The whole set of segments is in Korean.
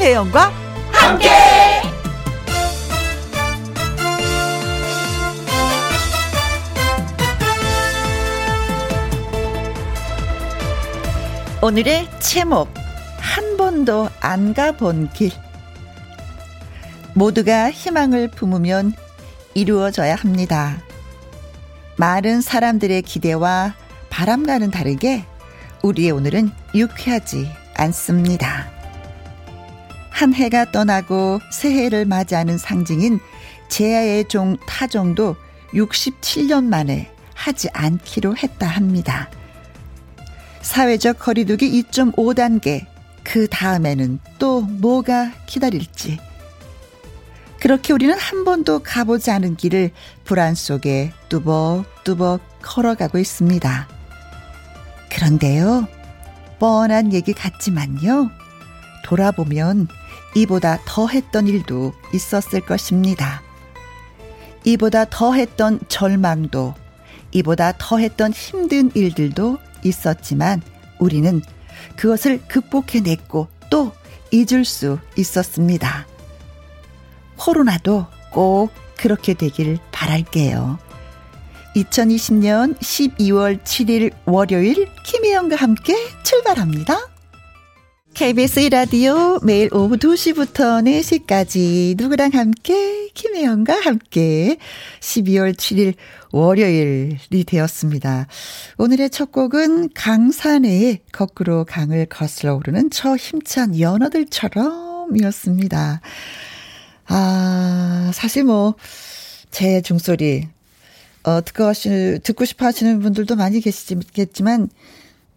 김혜영과 함께. 오늘의 제목 한 번도 안 가본 길 모두가 희망을 품으면 이루어져야 합니다. 많은 사람들의 기대와 바람과는 다르게 우리의 오늘은 유쾌하지 않습니다. 한 해가 떠나고 새해를 맞이하는 상징인 제야의 종 타종도 67년 만에 하지 않기로 했다 합니다. 사회적 거리두기 2.5단계, 그 다음에는 또 뭐가 기다릴지. 그렇게 우리는 한 번도 가보지 않은 길을 불안 속에 뚜벅뚜벅 걸어가고 있습니다. 그런데요, 뻔한 얘기 같지만요, 돌아보면 이보다 더 했던 일도 있었을 것입니다. 이보다 더 했던 절망도, 이보다 더 했던 힘든 일들도 있었지만 우리는 그것을 극복해냈고 또 잊을 수 있었습니다. 코로나도 꼭 그렇게 되길 바랄게요. 2020년 12월 7일 월요일 김혜영과 함께 출발합니다. KBS 라디오 매일 오후 2시부터 4시까지 누구랑 함께 김혜영과 함께 12월 7일 월요일이 되었습니다. 오늘의 첫 곡은 강산의 거꾸로 강을 거슬러 오르는 저 힘찬 연어들처럼 이었습니다. 아, 사실 뭐, 제 중소리, 어, 듣고 하시, 듣고 싶어 하시는 분들도 많이 계시겠지만,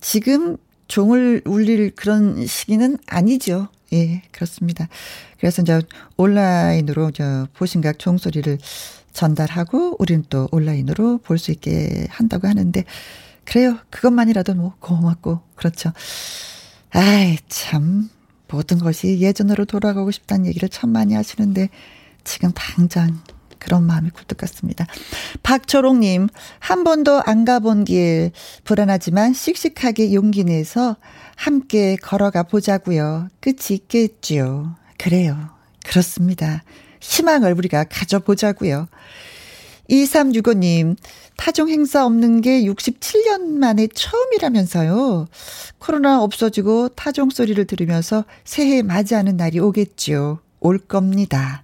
지금 종을 울릴 그런 시기는 아니죠. 예, 그렇습니다. 그래서 이제 온라인으로 저 보신각 종소리를 전달하고 우리는 또 온라인으로 볼 수 있게 한다고 하는데 그래요. 그것만이라도 뭐 고맙고 그렇죠. 아이 참 모든 것이 예전으로 돌아가고 싶다는 얘기를 참 많이 하시는데 지금 당장 그런 마음이 굴뚝 같습니다. 박초롱님, 한 번도 안 가본 길, 불안하지만 씩씩하게 용기 내서 함께 걸어가 보자고요. 끝이 있겠지요. 그래요. 그렇습니다. 희망을 우리가 가져보자고요. 2365님, 타종 행사 없는 게 67년 만에 처음이라면서요. 코로나 없어지고 타종 소리를 들으면서 새해 맞이하는 날이 오겠지요. 올 겁니다.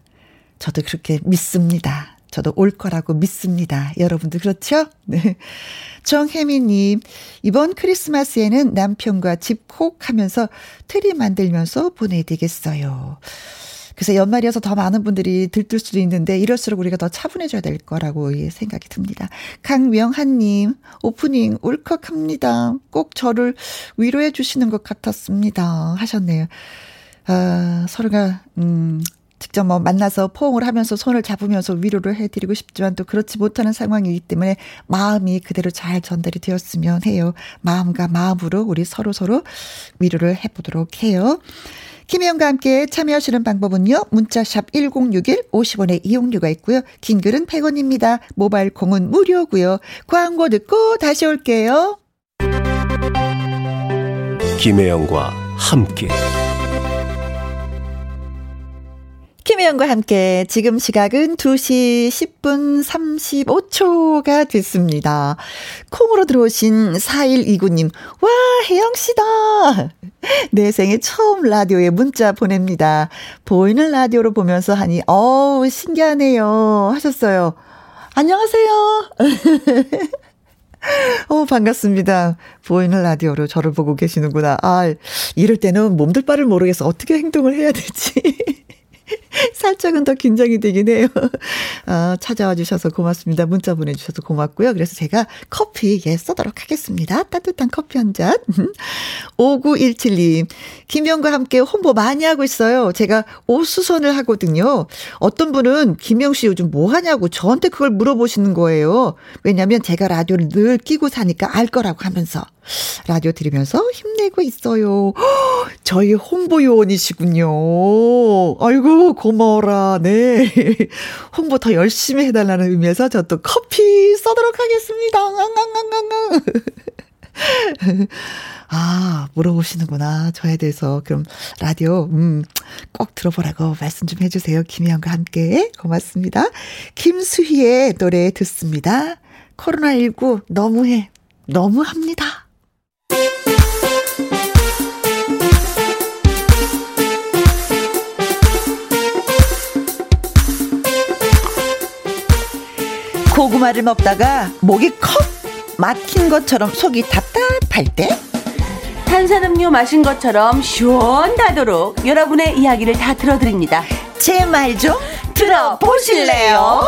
저도 그렇게 믿습니다. 저도 올 거라고 믿습니다. 여러분들 그렇죠? 네. 정혜미님, 이번 크리스마스에는 남편과 집콕 하면서 트리 만들면서 보내야 되겠어요. 그래서 연말이어서 더 많은 분들이 들뜰 수도 있는데 이럴수록 우리가 더 차분해져야 될 거라고 생각이 듭니다. 강명한님, 오프닝 울컥합니다. 꼭 저를 위로해 주시는 것 같았습니다. 하셨네요. 아, 서로가, 음, 직접 뭐 만나서 포옹을 하면서 손을 잡으면서 위로를 해드리고 싶지만 또 그렇지 못하는 상황이기 때문에 마음이 그대로 잘 전달이 되었으면 해요. 마음과 마음으로 우리 서로 서로 위로를 해보도록 해요. 김혜영과 함께 참여하시는 방법은요. 문자샵 1061 50원의 이용료가 있고요. 긴 글은 100원입니다. 모바일 공은 무료고요. 광고 듣고 다시 올게요. 김혜영과 함께 김혜영과 함께 지금 시각은 2시 10분 35초가 됐습니다. 콩으로 들어오신 4129님, 와, 혜영씨다! 내 생애 처음 라디오에 문자 보냅니다. 보이는 라디오로 보면서 하니, 어우, 신기하네요. 하셨어요. 안녕하세요. 어, 반갑습니다. 보이는 라디오로 저를 보고 계시는구나. 아, 이럴 때는 몸둘 바를 모르겠어. 어떻게 행동을 해야 되지? 살짝은 더 긴장이 되긴 해요. 어, 찾아와 주셔서 고맙습니다. 문자 보내주셔서 고맙고요. 그래서 제가 커피, 예, 쏘도록 하겠습니다. 따뜻한 커피 한 잔. 5917님, 김영과 함께 홍보 많이 하고 있어요. 제가 옷수선을 하거든요. 어떤 분은 김영 씨 요즘 뭐 하냐고 저한테 그걸 물어보시는 거예요. 왜냐면 제가 라디오를 늘 끼고 사니까 알 거라고 하면서. 라디오 들으면서 힘내고 있어요. 저희 홍보 요원이시군요. 아이고, 고마워라. 네. 홍보 더 열심히 해달라는 의미에서 저 또 커피 써도록 하겠습니다. 아, 물어보시는구나. 저에 대해서. 그럼 라디오, 음, 꼭 들어보라고 말씀 좀 해주세요. 김혜영과 함께. 고맙습니다. 김수희의 노래 듣습니다. 코로나19 너무해. 너무합니다. 고구마를 먹다가 목이 컵 막힌 것처럼 속이 답답할 때 탄산음료 마신 것처럼 시원하도록 여러분의 이야기를 다 들어드립니다. 제 말 좀 들어보실래요?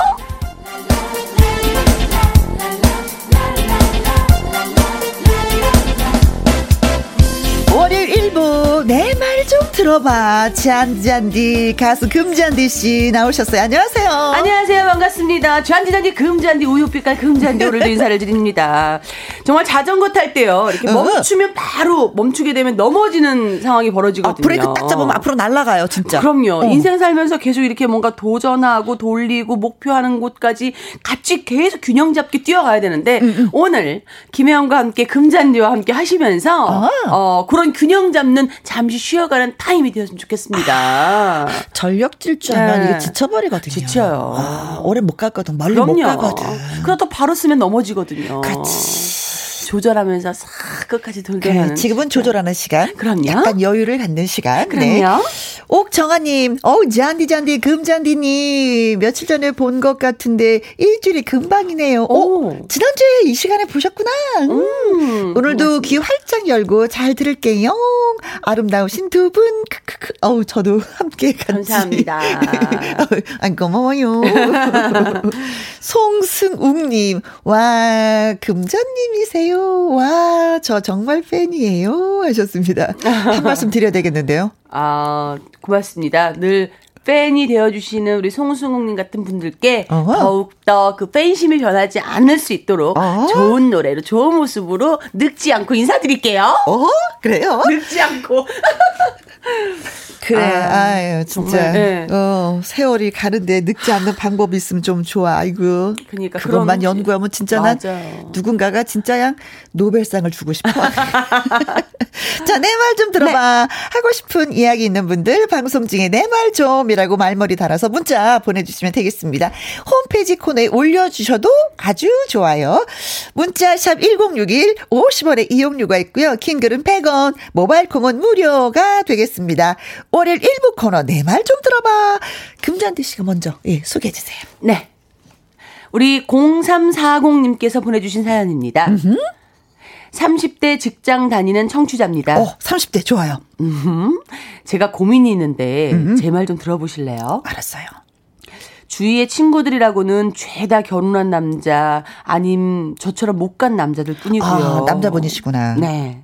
월요일 일부 내 말 좀 들어봐 잔잔디 가수 금잔디 씨 나오셨어요. 안녕하세요. 안녕하세요. 반갑습니다. 잔디잔디 금잔디 우유빛깔 금잔디 오늘도 인사를 드립니다. 정말 자전거 탈 때요. 이렇게 어. 멈추면 바로 멈추게 되면 넘어지는 상황이 아, 벌어지거든요. 브레이크 딱 잡으면 앞으로 날아가요, 진짜. 그럼요. 어. 인생 살면서 계속 이렇게 뭔가 도전하고 돌리고 목표하는 곳까지 같이 계속 균형 잡게 뛰어가야 되는데 음, 오늘 김혜영과 함께 금잔디와 함께 하시면서 아. 어, 그런 균형 잡는 잠시 쉬어가는 타임이 되었으면 좋겠습니다. 전력 질주하면 네. 이게 지쳐버리거든요. 지쳐요. 아, 오래 못 가거든. 멀리 못 그럼요. 가거든. 그러다 또 바로 쓰면 넘어지거든요. 그렇지. 조절하면서 싹 끝까지 돌게 그래, 하는. 지금은 조절하는 시간. 그럼요. 약간 여유를 갖는 시간. 네. 그럼요. 옥정아님, 어우, 잔디, 잔디, 금잔디님. 며칠 전에 본 것 같은데, 일주일이 금방이네요. 오, 오. 지난주에 이 시간에 보셨구나. 음. 음, 오늘도 귀 활짝 열고 잘 들을게요. 아름다우신 두 분, 크크크. 어우, 저도 함께 같이. 감사합니다. 안 고마워요. 송승욱님, 와, 금전님이세요. 와, 저 정말 팬이에요. 하셨습니다. 한 말씀 드려야 되겠는데요. 아, 고맙습니다. 늘 팬이 되어주시는 우리 송승욱님 같은 분들께 어허. 더욱더 그 팬심이 변하지 않을 수 있도록 어허. 좋은 노래로 좋은 모습으로 늙지 않고 인사드릴게요. 어? 그래요? 늙지 않고. 그래. 아, 아, 유 진짜. 네. 어, 세월이 가는데 늙지 않는 방법이 있으면 좀 좋아. 아이고. 그러니까 그것만 그런- 연구하면 진짜 난 맞아요. 누군가가 진짜 양 노벨상을 주고 싶어. 자, 내 말 좀 들어봐. 네. 하고 싶은 이야기 있는 분들 방송 중에 내 말 좀이라고 말머리 달아서 문자 보내주시면 되겠습니다. 홈페이지 코너에 올려주셔도 아주 좋아요. 문자 샵 1061, 50원의 이용료가 있고요. 킹글은 100원, 모바일 콩은 무료가 되겠습니다. 월요일 1부 코너 내 말 좀 들어봐. 금잔디 씨가 먼저 예, 소개해 주세요. 네. 우리 0340님께서 보내주신 사연입니다. 30대 직장 다니는 청취자입니다. 어, 30대 좋아요. 음, 제가 고민이 있는데 제 말 좀 들어보실래요? 알았어요. 주위의 친구들이라고는 죄다 결혼한 남자 아님 저처럼 못 간 남자들 뿐이고요. 아, 남자분이시구나. 네.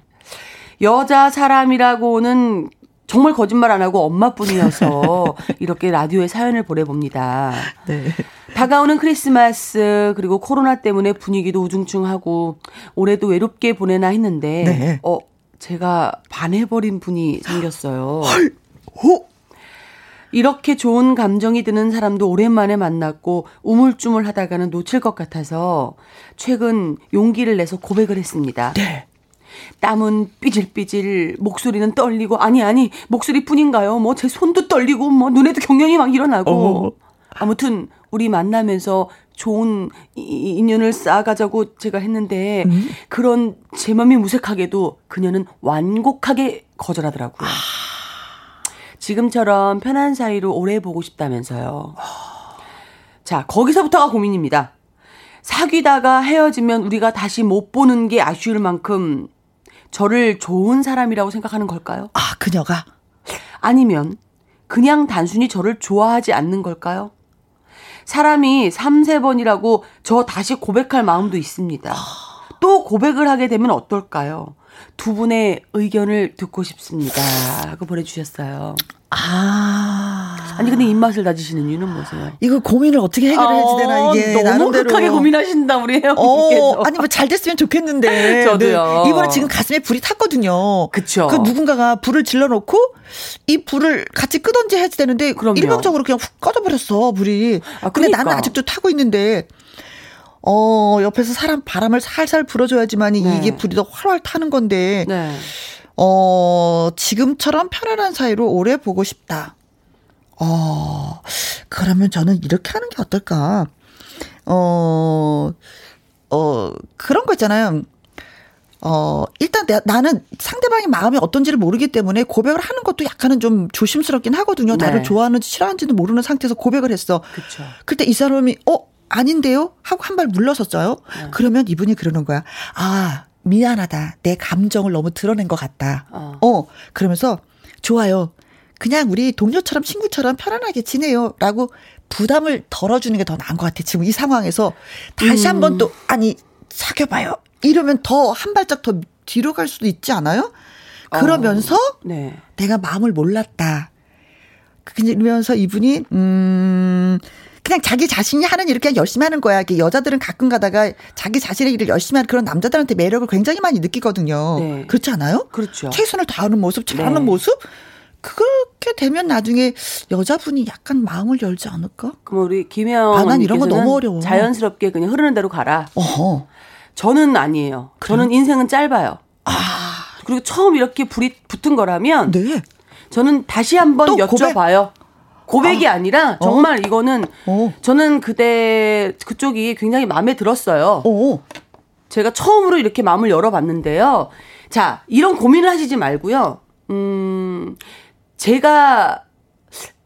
여자 사람이라고는 정말 거짓말 안 하고 엄마뿐이어서 이렇게 라디오에 사연을 보내봅니다. 네. 다가오는 크리스마스 그리고 코로나 때문에 분위기도 우중충하고 올해도 외롭게 보내나 했는데 네. 어 제가 반해버린 분이 생겼어요. 오, 이렇게 좋은 감정이 드는 사람도 오랜만에 만났고 우물쭈물 하다가는 놓칠 것 같아서 최근 용기를 내서 고백을 했습니다. 네. 땀은 삐질삐질, 목소리는 떨리고, 아니, 아니, 목소리뿐인가요? 뭐, 제 손도 떨리고, 뭐, 눈에도 경련이 막 일어나고. 어머. 아무튼, 우리 만나면서 좋은 이- 인연을 쌓아가자고 제가 했는데, 그런 제 맘이 무색하게도 그녀는 완곡하게 거절하더라고요. 지금처럼 편한 사이로 오래 보고 싶다면서요. 자, 거기서부터가 고민입니다. 사귀다가 헤어지면 우리가 다시 못 보는 게 아쉬울 만큼 저를 좋은 사람이라고 생각하는 걸까요? 아, 그녀가. 아니면 그냥 단순히 저를 좋아하지 않는 걸까요? 사람이 3, 4번이라고 저 다시 고백할 마음도 있습니다. 또 고백을 하게 되면 어떨까요? 두 분의 의견을 듣고 싶습니다. 하고 보내주셨어요. 아. 아니, 근데 입맛을 다지시는 이유는 뭐세요? 이거 고민을 어떻게 해결해야지 되나, 이게. 어, 너무 나름대로. 극하게 고민하신다, 우리 혜영님께서. 어, 아니, 뭐 잘 됐으면 좋겠는데. 저도요. 네, 이번에 지금 가슴에 불이 탔거든요. 그쵸. 그 누군가가 불을 질러놓고 이 불을 같이 끄던지 해야 되는데 그럼요. 일방적으로 그냥 훅 꺼져버렸어, 불이. 아, 근데 그러니까. 나는 아직도 타고 있는데 어, 옆에서 사람 바람을 살살 불어줘야지만이 네. 이게 불이 더 활활 타는 건데 네. 어, 지금처럼 편안한 사이로 오래 보고 싶다. 어, 그러면 저는 이렇게 하는 게 어떨까? 어, 어, 그런 거 있잖아요. 어, 일단 내, 나는 상대방의 마음이 어떤지를 모르기 때문에 고백을 하는 것도 약간은 좀 조심스럽긴 하거든요. 네. 나를 좋아하는지 싫어하는지도 모르는 상태에서 고백을 했어. 그쵸. 그때 이 사람이, 어, 아닌데요? 하고 한 발 물러섰어요. 네. 그러면 이분이 그러는 거야. 아, 미안하다. 내 감정을 너무 드러낸 것 같다. 어. 어, 그러면서 좋아요. 그냥 우리 동료처럼 친구처럼 편안하게 지내요. 라고 부담을 덜어주는 게 더 나은 것 같아. 지금 이 상황에서 다시 음. 한번 또, 아니, 사귀어봐요. 이러면 더 한 발짝 더 뒤로 갈 수도 있지 않아요? 그러면서 어, 네. 내가 마음을 몰랐다. 그러면서 이분이 음 그냥 자기 자신이 하는 일을 그냥 열심히 하는 거야. 여자들은 가끔 가다가 자기 자신의 일을 열심히 하는 그런 남자들한테 매력을 굉장히 많이 느끼거든요. 네. 그렇지 않아요? 그렇죠. 최선을 다하는 모습, 잘하는 네. 모습? 그렇게 되면 나중에 여자분이 약간 마음을 열지 않을까? 그럼 우리 김혜영 아, 난 이런 거 너무 어려워. 자연스럽게 그냥 흐르는 대로 가라. 어허. 저는 아니에요. 그래요? 저는 인생은 짧아요. 아. 그리고 처음 이렇게 불이 붙은 거라면 네. 저는 다시 한번 여쭤봐요. 고백? 이 아. 니라 어? 정말 어? 이거는 어. 저는 그때 그쪽이 굉장히 마음에 들었어요. 어. 제가 처음으로 이렇게 마음을 열어봤는데요. 자, 이런 고민을 하시지 말고요. 음, 제가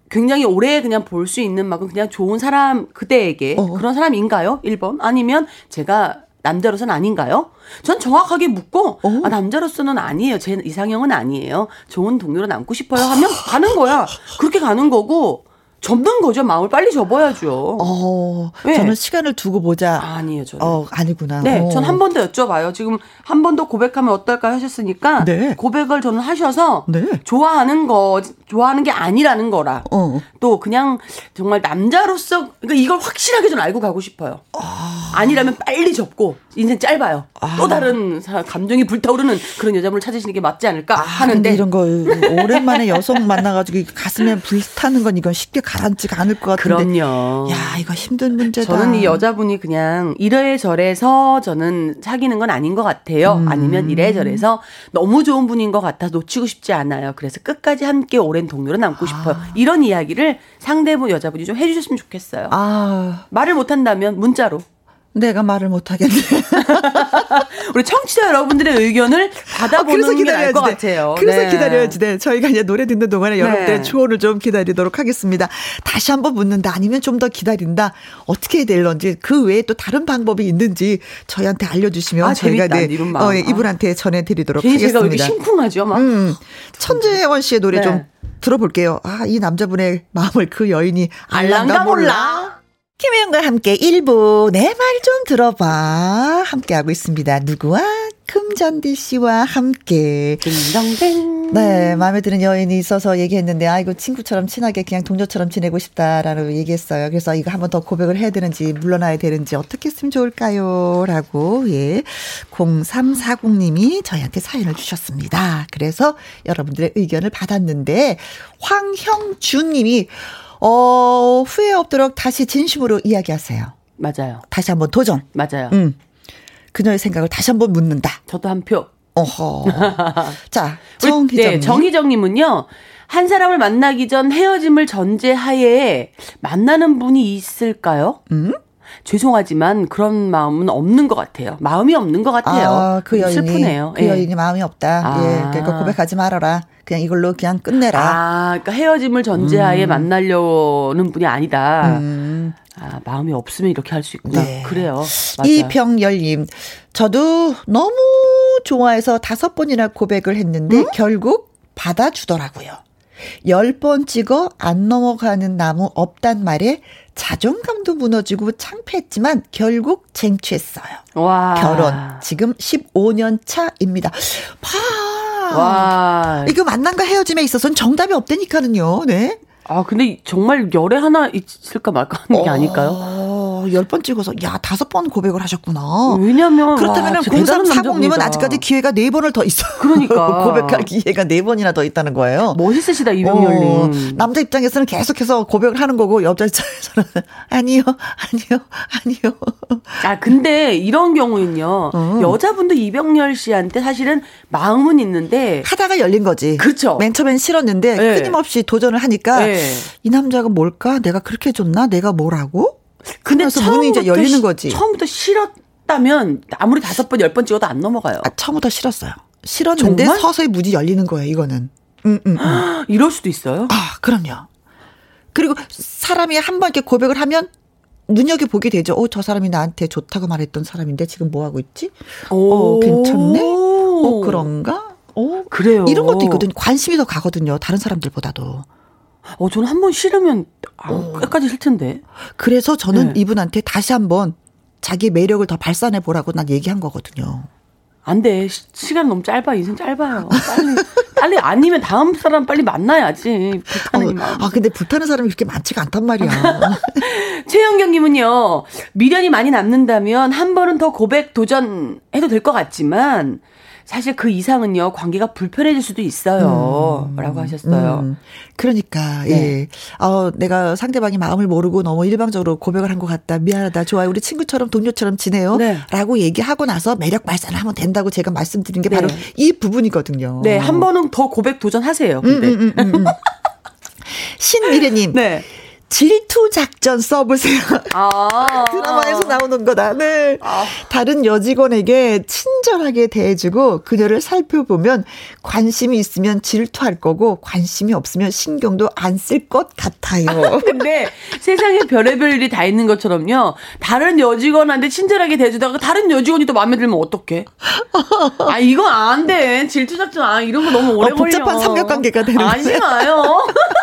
굉장히 오래 그냥 볼 수 있는 만큼 그냥 좋은 사람 그대에게 어. 그런 사람인가요? 1번. 아니면 제가 남자로서는 아닌가요? 전 정확하게 묻고 어? 아 남자로서는 아니에요. 제 이상형은 아니에요. 좋은 동료로 남고 싶어요 하면 가는 거야. 그렇게 가는 거고 접는 거죠. 마음을 빨리 접어야죠. 어, 네. 저는 시간을 두고 보자. 아니에요, 저는. 어, 아니구나. 네, 전 한 번 더 여쭤봐요. 지금 한 번 더 고백하면 어떨까 하셨으니까 네. 고백을 저는 하셔서 네. 좋아하는 거, 좋아하는 게 아니라는 거라. 어. 또 그냥 정말 남자로서 그러니까 이걸 확실하게 좀 알고 가고 싶어요. 아. 아니라면 빨리 접고 인생 짧아요. 아. 또 다른 사람 감정이 불타오르는 그런 여자분을 찾으시는 게 맞지 않을까 아, 하는데 이런 거 오랜만에 여성 만나가지고 가슴에 불타는 건 이건 쉽게 가라앉지가 않을 것 같은데. 그럼요. 야 이거 힘든 문제다. 저는 이 여자분이 그냥 이래저래서 저는 사귀는 건 아닌 것 같아요. 음. 아니면 이래저래서 너무 좋은 분인 것 같아 놓치고 싶지 않아요. 그래서 끝까지 함께 오랜 동료로 남고 아. 싶어요. 이런 이야기를 상대분 여자분이 좀 해주셨으면 좋겠어요. 아. 말을 못한다면 문자로. 내가 말을 못하겠네. 우리 청취자 여러분들의 의견을 받아보는 어, 게 나을 것 같아요. 그래서 네. 기다려야지. 네. 저희가 이제 노래 듣는 동안에 네. 여러분들의 조언을 좀 기다리도록 하겠습니다. 다시 한번 묻는다 아니면 좀 더 기다린다 어떻게 해야 될런지 그 외에 또 다른 방법이 있는지 저희한테 알려주시면 아, 저희가 네, 어, 예, 이분한테 전해드리도록 하겠습니다. 제가 왜 심쿵하죠? 막. 음, 천재원 씨의 노래 네. 좀 들어볼게요. 아, 이 남자분의 마음을 그 여인이 알랑가 몰라. 김혜영과 함께 1부 내 말 좀 들어봐 함께하고 있습니다. 누구와? 금잔디 씨와 함께. 딩동댕. 네, 마음에 드는 여인이 있어서 얘기했는데, 아이고, 친구처럼 친하게 그냥 동료처럼 지내고 싶다라고 얘기했어요. 그래서 이거 한번 더 고백을 해야 되는지, 물러나야 되는지, 어떻게 했으면 좋을까요? 라고, 예. 0340님이 저희한테 사연을 주셨습니다. 그래서 여러분들의 의견을 받았는데, 황형준 님이 어, 후회 없도록 다시 진심으로 이야기하세요. 맞아요. 다시 한번 도전. 맞아요. 음. 그녀의 생각을 다시 한번 묻는다. 저도 한 표. 어허. 자, 정희정. 네, 정희정님은요. 한 사람을 만나기 전 헤어짐을 전제하에 만나는 분이 있을까요? 음? 죄송하지만 그런 마음은 없는 것 같아요. 마음이 없는 것 같아요. 아, 그 여인이, 슬프네요. 그 예. 여인이 마음이 없다. 아. 예, 그러니까 고백하지 말아라. 그냥 이걸로 그냥 끝내라. 아, 그러니까 헤어짐을 전제하에 음. 만나려는 분이 아니다. 음. 아, 마음이 없으면 이렇게 할 수 있구나. 네. 그래요. 이병열님, 저도 너무 좋아해서 다섯 번이나 고백을 했는데 음? 결국 받아주더라고요. 열 번 찍어 안 넘어가는 나무 없단 말에 자존감도 무너지고 창피했지만 결국 쟁취했어요. 와. 결혼 지금 15년 차입니다. 봐. 와. 이거 만남과 헤어짐에 있어서는 정답이 없다니까는요. 네. 아, 근데 정말 열에 하나 있을까 말까 하는 게 어, 아닐까요? 어, 10번 찍어서, 야, 다섯 번 고백을 하셨구나. 왜냐면. 그렇다면 0340님은 아직까지 기회가 네 번을 더 있어. 그러니까. 고백할 기회가 네 번이나 더 있다는 거예요. 멋있으시다, 이병열님. 어, 남자 입장에서는 계속해서 고백을 하는 거고, 여자 입장에서는, 아니요, 아니요, 아니요. 아, 근데 이런 경우는요, 음. 여자분도 이병열 씨한테 사실은 마음은 있는데. 하다가 열린 거지. 그렇죠. 맨 처음엔 싫었는데, 네. 끊임없이 도전을 하니까, 네. 이 남자가 뭘까? 내가 그렇게 줬나? 내가 뭐라고? 근데 처음부터 문이 이제 열리는 거지. 처음부터 싫었다면 아무리 다섯 번, 열 번 찍어도 안 넘어가요. 아, 처음부터 싫었어요. 싫었는데 정말? 서서히 문이 열리는 거예요, 이거는. 음, 음, 음. 이럴 수도 있어요? 아, 그럼요. 그리고 사람이 한 번 이렇게 고백을 하면 눈여겨보게 되죠. 어, 저 사람이 나한테 좋다고 말했던 사람인데 지금 뭐 하고 있지? 오. 어, 괜찮네? 어, 그런가? 어, 그래요. 이런 것도 있거든요. 관심이 더 가거든요. 다른 사람들보다도. 어, 저는 한 번 싫으면 아, 어. 끝까지 싫던데. 그래서 저는 네. 이분한테 다시 한번 자기 매력을 더 발산해 보라고 난 얘기한 거거든요. 안 돼. 시 간 너무 짧아. 인생 짧아요. 빨리, 빨리 아니면 다음 사람 빨리 만나야지. 불타는 어, 아, 근데 불타는 사람이 그렇게 많지가 않단 말이야. 최영경님은요, 미련이 많이 남는다면 한 번은 더 고백 도전해도 될 것 같지만, 사실 그 이상은요 관계가 불편해질 수도 있어요. 음, 라고 하셨어요. 음, 그러니까 네. 예. 어 내가 상대방이 마음을 모르고 너무 일방적으로 고백을 한 것 같다. 미안하다. 좋아요. 우리 친구처럼 동료처럼 지내요. 네. 라고 얘기하고 나서 매력 발산을 하면 된다고 제가 말씀드린 게 네. 바로 이 부분이거든요. 네, 한 번은 더 고백 도전하세요. 근데. 음, 음, 음, 음 신미래님. 네. 질투 작전 써보세요. 아. 드라마에서 나오는 거다. 네. 아. 다른 여직원에게 친절하게 대해주고 그녀를 살펴보면 관심이 있으면 질투할 거고 관심이 없으면 신경도 안 쓸 것 같아요. 근데 세상에 별의별 일이 다 있는 것처럼요. 다른 여직원한테 친절하게 대해주다가 다른 여직원이 또 마음에 들면 어떡해? 아, 이건 안 돼. 질투 작전, 아, 이런 거 너무 오래 어, 걸려. 복잡한 삼각관계가 되는. 아지 마요.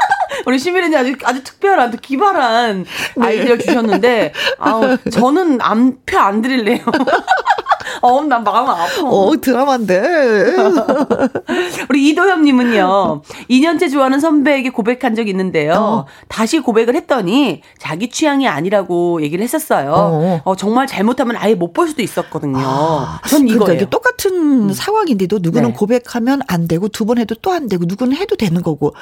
우리 시민이 아주 아주 특별한 또 기발한 네. 아이디어 주셨는데 아우 저는 안 표 안 드릴래요. 어, 난 마음 아파. 어, 드라마인데. 우리 이도엽님은요, 2년째 좋아하는 선배에게 고백한 적 있는데요. 어. 다시 고백을 했더니 자기 취향이 아니라고 얘기를 했었어요. 어, 어 정말 잘못하면 아예 못 볼 수도 있었거든요. 아, 전 그러니까 이거예요. 그러니까 똑같은 음. 상황인데도 누구는 네. 고백하면 안 되고 두 번 해도 또 안 되고 누구는 해도 되는 거고.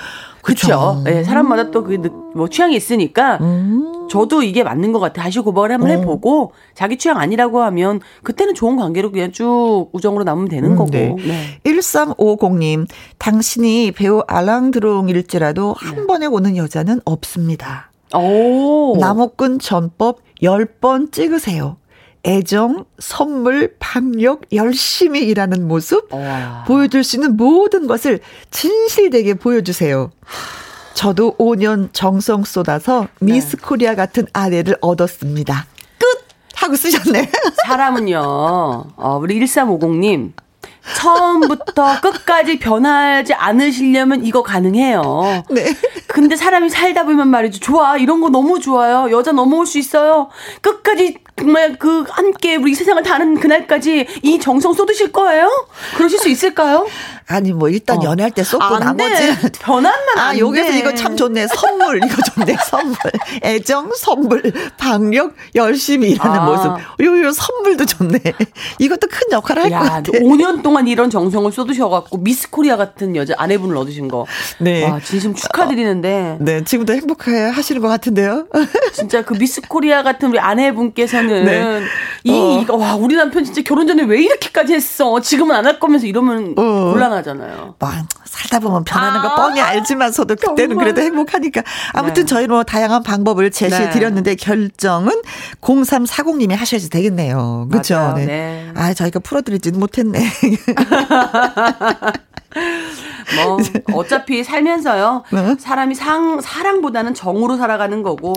그렇죠. 네, 사람마다 또 그 뭐 취향이 있으니까 음. 저도 이게 맞는 것 같아요. 다시 고백을 한번 어. 해보고 자기 취향 아니라고 하면 그때는 좋은 관 계로 그냥 쭉 우정으로 남으면 되는 음, 거고. 네. 네. 1350님, 당신이 배우 알랑드롱일지라도 한 네. 번에 오는 여자는 없습니다. 오. 나무꾼 전법 10번 찍으세요. 애정, 선물, 박력, 열심히 일하는 모습, 와. 보여줄 수 있는 모든 것을 진실되게 보여주세요. 저도 5년 정성 쏟아서 네. 미스 코리아 같은 아내를 얻었습니다. 하고 쓰셨네. 사람은요, 어, 우리 1350님. 처음부터 끝까지 변하지 않으시려면 이거 가능해요. 네. 근데 사람이 살다 보면 말이죠. 좋아. 이런 거 너무 좋아요. 여자 넘어올 수 있어요. 끝까지 정말 그 함께 우리 세상을 다는 그날까지 이 정성 쏟으실 거예요? 그러실 수 있을까요? 아니 뭐 일단 어. 연애할 때 쏟고 나머지 변한만 아 여기서 이거 참 좋네. 선물. 이거 좋네. 선물. 애정 선물 방력 열심히 일하는 아. 모습. 요요 선물도 좋네. 이것도 큰 역할을 할 것 같아. 5년 동안 이런 정성을 쏟으셔갖고 미스 코리아 같은 여자 아내분을 얻으신 거. 네. 와 진심 축하드리는데. 네 지금도 행복해 하시는 것 같은데요? 진짜 그 미스 코리아 같은 우리 아내분께서는 네. 이 어. 이거 와 우리 남편 진짜 결혼 전에 왜 이렇게까지 했어 지금은 안 할 거면서 이러면 어. 곤란하잖아요. 막 살다 보면 변하는 아, 거 뻔히 알지만서도 그때는 정말. 그래도 행복하니까 아무튼 네. 저희는 뭐 다양한 방법을 제시해 드렸는데 네. 결정은 0340님이 하셔야지 되겠네요. 그렇죠? 네. 네. 아 저희가 풀어드리지는 못했네. 뭐 어차피 살면서요 네? 사람이 상 사랑보다는 정으로 살아가는 거고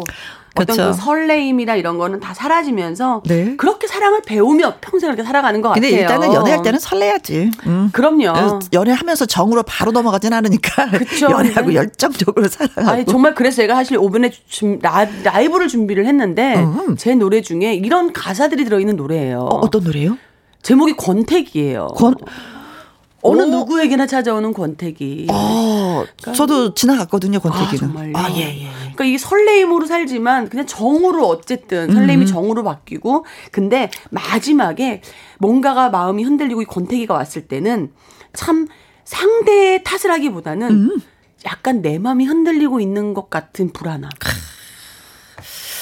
어떤 그쵸. 그 설레임이나 이런 거는 다 사라지면서 네. 그렇게 사랑을 배우며 평생 이렇게 살아가는 것 근데 같아요. 근데 일단은 연애할 때는 설레야지. 음. 그럼요. 연애하면서 정으로 바로 넘어가진 않으니까 그쵸. 연애하고 열정적으로 살아가고. 아니, 정말 그래서 제가 사실 오븐에 준, 라, 라이브를 준비를 했는데 음. 제 노래 중에 이런 가사들이 들어있는 노래예요. 어, 떤 노래요? 제목이 권태기예요. 권 어느 오. 누구에게나 찾아오는 권태기. 어, 그러니까 저도 지나갔거든요, 권태기는. 아, 정말요? 아, 예, 예, 예. 그러니까 이게 설레임으로 살지만 그냥 정으로 어쨌든 설레임이 음. 정으로 바뀌고 근데 마지막에 뭔가가 마음이 흔들리고 이 권태기가 왔을 때는 참 상대의 탓을 하기보다는 음. 약간 내 마음이 흔들리고 있는 것 같은 불안함.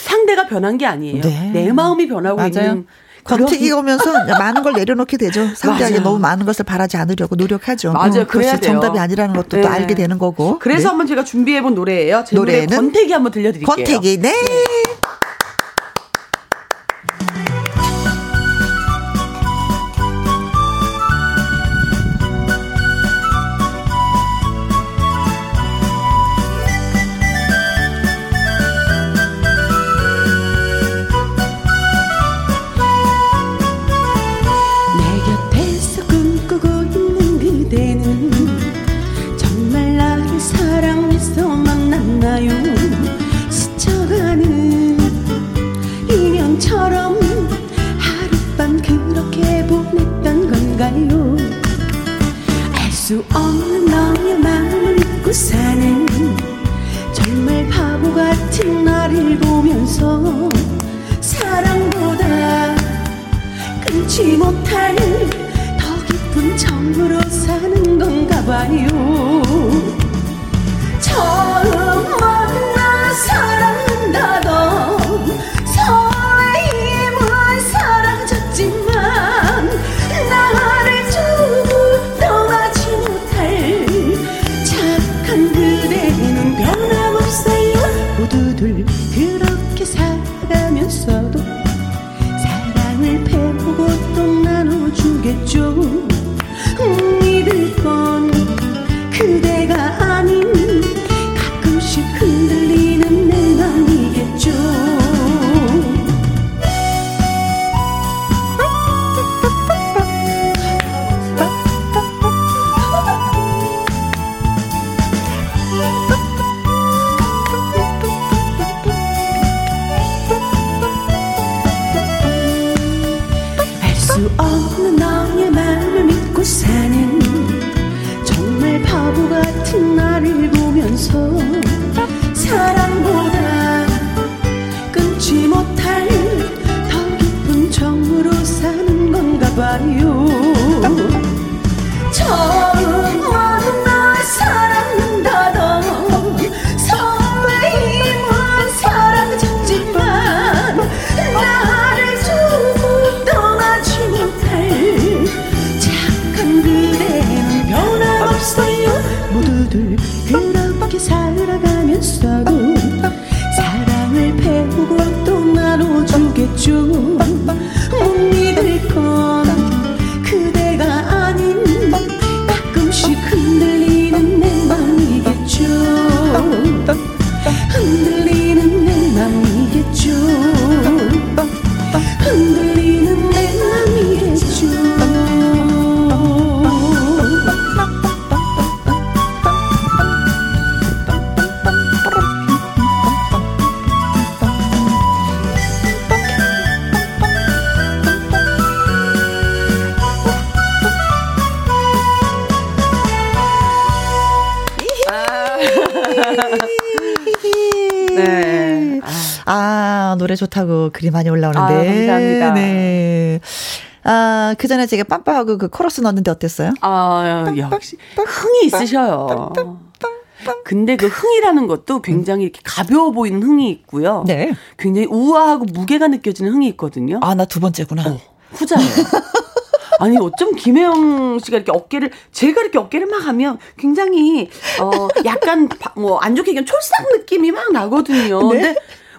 상대가 변한 게 아니에요. 네. 내 마음이 변하고 맞아요. 있는 권태기가 오면서 많은 걸 내려놓게 되죠. 상대에게 너무 많은 것을 바라지 않으려고 노력하죠. 맞아요. 음, 그래야 돼요. 정답이 아니라는 것도 네. 또 알게 되는 거고. 그래서 네. 한번 제가 준비해본 노래예요. 제 노래는 노래 권태기 한번 들려드릴게요. 권태기, 네. 네. 좋다고 글이 많이 올라오는데. 아, 감사합니다. 네. 아, 그 전에 제가 빰빠하고 그 코러스 넣었는데 어땠어요? 아, 역시 흥이 있으셔요. 근데 그 흥이라는 것도 굉장히 이렇게 가벼워 보이는 흥이 있고요. 네. 굉장히 우아하고 무게가 느껴지는 흥이 있거든요. 아, 나 두 번째구나. 어, 후자예요. 아니 어쩜 김혜영 씨가 이렇게 어깨를 제가 이렇게 어깨를 막 하면 굉장히 어 약간 뭐 안 좋게 얘기하면 촐싹 느낌이 막 나거든요. 네? 근데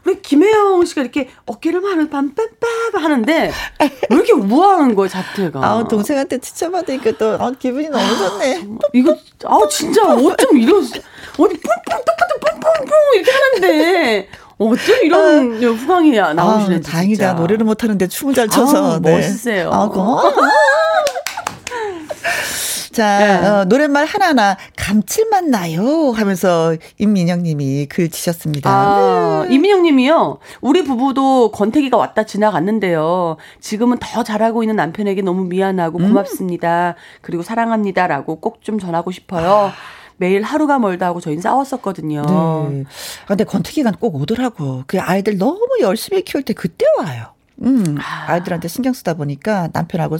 우리 김혜영 씨가 이렇게 어깨를 막 하는 빰빰빰 하는데 왜 이렇게 우아한 거예요 자태가. 아, 동생한테 칭찬받으니까 또 아, 기분이 너무 좋네. 이거 아우 진짜 어쩜 이런 어디 뿜뿜 똑같은 뿜뿜뿜 이렇게 하는데 어쩜 이런 후광이 나오시는지 아, 다행이다. 진짜. 노래를 못하는데 춤을 잘 춰서. 아우, 네. 멋있어요. 아, 고마워. 자, 네. 어, 노랫말 하나하나 감칠맛 나요 하면서 임민영 님이 글 치셨습니다. 아, 이민영 님이요. 우리 부부도 권태기가 왔다 지나갔는데요. 지금은 더 잘하고 있는 남편에게 너무 미안하고 음. 고맙습니다. 그리고 사랑합니다라고 꼭 좀 전하고 싶어요. 매일 하루가 멀다 하고 저희는 싸웠었거든요. 네. 아, 근데 권태기가 꼭 오더라고. 그 아이들 너무 열심히 키울 때 그때 와요. 음, 아이들한테 신경 쓰다 보니까 남편하고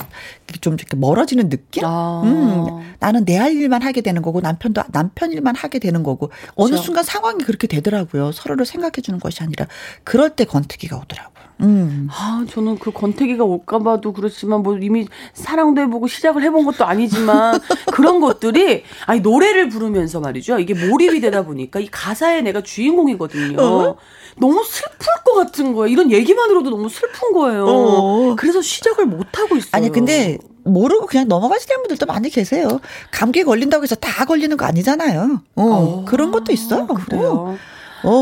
좀 이렇게 멀어지는 느낌? 아. 음, 나는 내 할 일만 하게 되는 거고 남편도 남편 일만 하게 되는 거고 어느 그렇죠. 순간 상황이 그렇게 되더라고요. 서로를 생각해 주는 것이 아니라 그럴 때 권태기가 오더라고요. 음. 아, 저는 그 권태기가 올까봐도 그렇지만 뭐 이미 사랑도 해보고 시작을 해본 것도 아니지만 그런 것들이 아니 노래를 부르면서 말이죠. 이게 몰입이 되다 보니까 이 가사에 내가 주인공이거든요. 어? 너무 슬플 것 같은 거예요. 이런 얘기만으로도 너무 슬픈 거예요. 어. 그래서 시작을 못 하고 있어요. 아니 근데 모르고 그냥 넘어가시는 분들도 많이 계세요. 감기 걸린다고 해서 다 걸리는 거 아니잖아요. 어, 어, 그런 것도 있어요. 그래요. 어,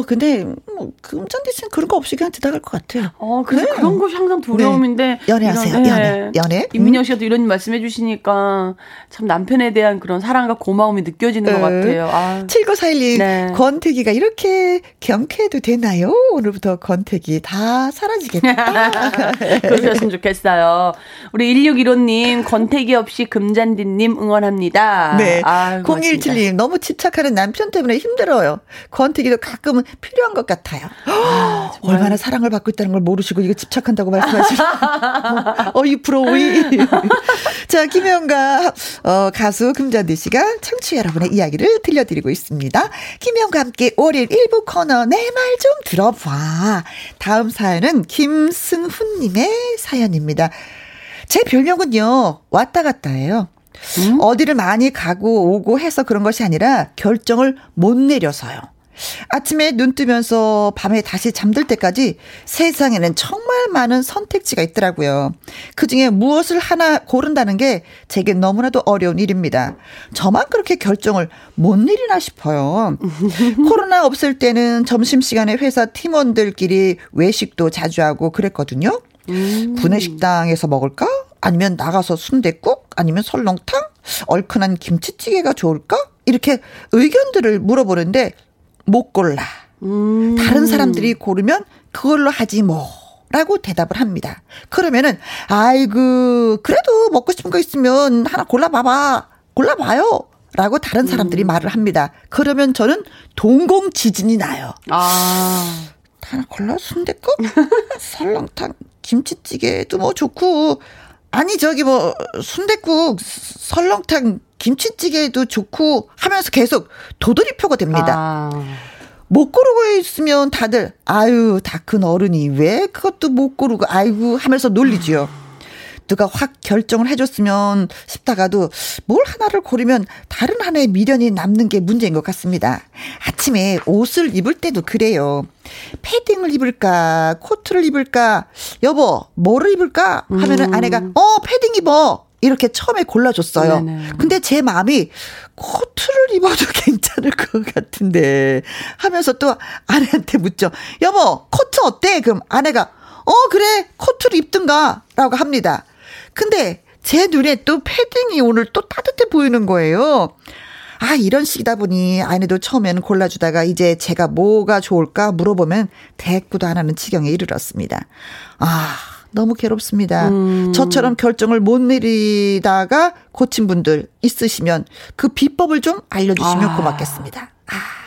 근데 뭐 금잔디 씨는 그런 거 없이 그냥 지나갈 것 같아요. 어, 그래서 네. 그런 것이 항상 두려움인데. 연애하세요. 이런, 연애. 연애. 임민영 씨가 또 이런 말씀 해 주시니까 참 남편에 대한 그런 사랑과 고마움이 느껴지는 것 네. 같아요. 아. 7941님, 네. 권태기가 이렇게 경쾌해도 되나요? 오늘부터 권태기 다 사라지겠다. 그러셨으면 좋겠어요. 우리 1615님, 권태기 없이 금잔디님 응원합니다. 네. 고맙습니다. 017님, 너무 집착하는 남편 때문에 힘들어요. 권태기도 가끔 은 필요한 것 같아요. 아, 얼마나 사랑을 받고 있다는 걸 모르시고 이거 집착한다고 말씀하시는. 어이, 부러워이. 자, 김혜영과 어, 가수 금잔디 씨가 청취 여러분의 이야기를 들려드리고 있습니다. 김혜영과 함께 월요일 1부 코너 내 말 좀 들어봐. 다음 사연은 김승훈님의 사연입니다. 제 별명은요, 왔다 갔다예요. 어디를 많이 가고 오고 해서 그런 것이 아니라 결정을 못 내려서요. 아침에 눈 뜨면서 밤에 다시 잠들 때까지 세상에는 정말 많은 선택지가 있더라고요. 그 중에 무엇을 하나 고른다는 게 제게 너무나도 어려운 일입니다. 저만 그렇게 결정을 못 내리나 싶어요. 코로나 없을 때는 점심시간에 회사 팀원들끼리 외식도 자주 하고 그랬거든요. 구내식당에서 먹을까? 아니면 나가서 순댓국? 아니면 설렁탕? 얼큰한 김치찌개가 좋을까? 이렇게 의견들을 물어보는데 못 골라. 음. 다른 사람들이 고르면 그걸로 하지 뭐. 라고 대답을 합니다. 그러면은, 아이고, 그래도 먹고 싶은 거 있으면 하나 골라봐봐. 골라봐요. 라고 다른 사람들이 말을 합니다. 그러면 저는 동공 지진이 나요. 아. 하나 골라 순댓국 설렁탕 김치찌개도 뭐 좋고 아니 저기 뭐 순댓국 설렁탕 김치찌개도 좋고 하면서 계속 도돌이표가 됩니다. 아. 못 고르고 있으면 다들 아유 다 큰 어른이 왜 그것도 못 고르고 아이고 하면서 놀리지요. 누가 확 결정을 해줬으면 싶다가도 뭘 하나를 고르면 다른 하나의 미련이 남는 게 문제인 것 같습니다. 아침에 옷을 입을 때도 그래요. 패딩을 입을까, 코트를 입을까, 여보, 뭐를 입을까? 하면은 음. 아내가, 어, 패딩 입어! 이렇게 처음에 골라줬어요. 네네. 근데 제 마음이 코트를 입어도 괜찮을 것 같은데 하면서 또 아내한테 묻죠. 여보, 코트 어때? 그럼 아내가, 어, 그래, 코트를 입든가. 라고 합니다. 근데 제 눈에 또 패딩이 오늘 또 따뜻해 보이는 거예요. 아, 이런 식이다 보니 아내도 처음에는 골라주다가 이제 제가 뭐가 좋을까 물어보면 대꾸도 안 하는 지경에 이르렀습니다. 아, 너무 괴롭습니다. 저처럼 결정을 못 내리다가 고친 분들 있으시면 그 비법을 좀 알려주시면 아. 고맙겠습니다.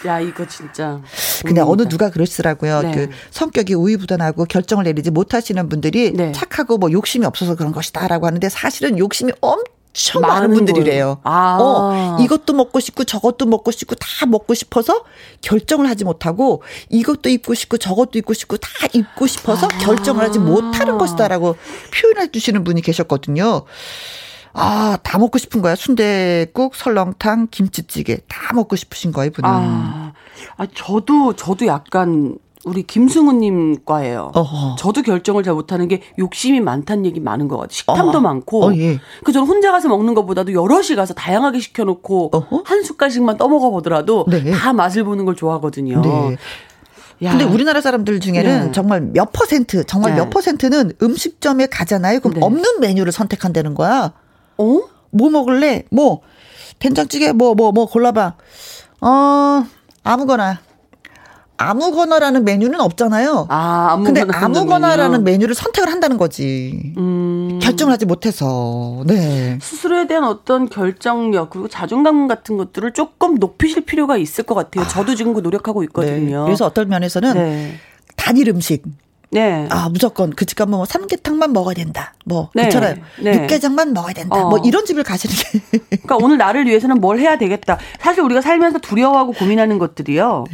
야, 이거 진짜. 근데 어느. 누가 그러시더라고요. 네. 그 성격이 우유부단하고 결정을 내리지 못하시는 분들이 네. 착하고 뭐 욕심이 없어서 그런 것이다라고 하는데 사실은 욕심이 엄청 많은, 많은 분들이래요. 아. 어, 이것도 먹고 싶고 저것도 먹고 싶고 다 먹고 싶어서 결정을 하지 못하고 이것도 입고 싶고 저것도 입고 싶고 다 입고 싶어서 아. 결정을 하지 못하는 것이다라고 표현해 주시는 분이 계셨거든요. 아, 다 먹고 싶은 거야. 순대국, 설렁탕, 김치찌개 다 먹고 싶으신 거예요, 이분은. 아, 아, 저도, 저도 약간 우리 김승우님 과예요. 어허. 저도 결정을 잘 못하는 게 욕심이 많다는 얘기 많은 것 같아요. 식탐도 어. 많고. 어, 예. 그 저는 혼자 가서 먹는 것보다도 여럿이 가서 다양하게 시켜놓고 어허. 한 숟갈씩만 떠먹어 보더라도 네. 다 맛을 보는 걸 좋아하거든요. 네. 야. 근데 우리나라 사람들 중에는 네. 정말 몇 퍼센트, 정말 네. 몇 퍼센트는 음식점에 가잖아요. 그럼 네. 없는 메뉴를 선택한다는 거야. 어? 뭐 먹을래? 뭐 된장찌개 뭐 뭐뭐 골라봐. 어 아무거나. 아무거나라는 메뉴는 없잖아요. 아, 근데 아무거나 아무거나라는 메뉴. 메뉴를 선택을 한다는 거지. 음. 결정을 하지 못해서. 네. 스스로에 대한 어떤 결정력 그리고 자존감 같은 것들을 조금 높이실 필요가 있을 것 같아요. 저도 지금 그 노력하고 네. 있거든요. 그래서 어떤 면에서는 네. 단일 음식. 네. 아, 무조건 그 집 가면 뭐 삼계탕만 먹어야 된다. 뭐, 네. 그렇잖아요. 네. 육개장만 먹어야 된다. 어. 뭐 이런 집을 가시는 게. 그러니까 오늘 나를 위해서는 뭘 해야 되겠다. 사실 우리가 살면서 두려워하고 고민하는 것들이요.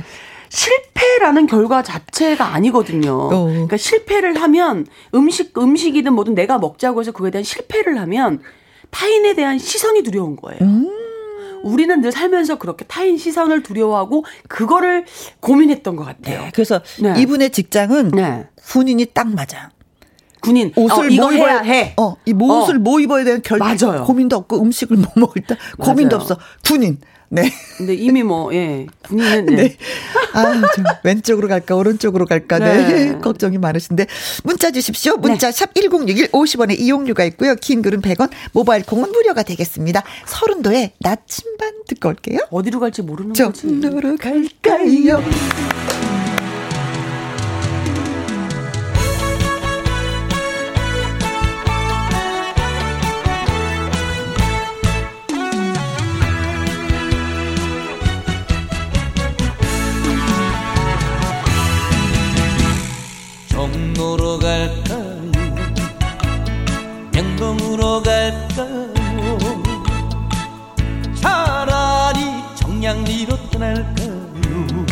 실패라는 결과 자체가 아니거든요. 어. 그러니까 실패를 하면 음식 음식이든 뭐든 내가 먹자고 해서 그거에 대한 실패를 하면 타인에 대한 시선이 두려운 거예요. 음. 우리는 늘 살면서 그렇게 타인 시선을 두려워하고 그거를 고민했던 것 같아요. 네. 그래서 네. 이분의 직장은 네. 군인이 딱 맞아. 군인 옷을 어, 뭐 입어야 해. 어, 이 옷을 어. 뭐 입어야 되는 결 맞아요. 고민도 없고 음식을 뭐 먹을까 고민도. 없어. 군인. 네. 근데 이미 뭐 예. 군인은 네. 네. 아, 좀 왼쪽으로 갈까 오른쪽으로 갈까 네. 네. 걱정이 많으신데 문자 주십시오. 문자 샵1061 50원의 이용료가 있고요. 긴 글은 100원, 모바일 콩은 무료가 되겠습니다. 서른도에 나침반 듣고 올게요. 어디로 갈지 모르는 거지. 정로로 갈까요? 갈까요? 명동으로 갈까요? 차라리 정량리로 떠날까요?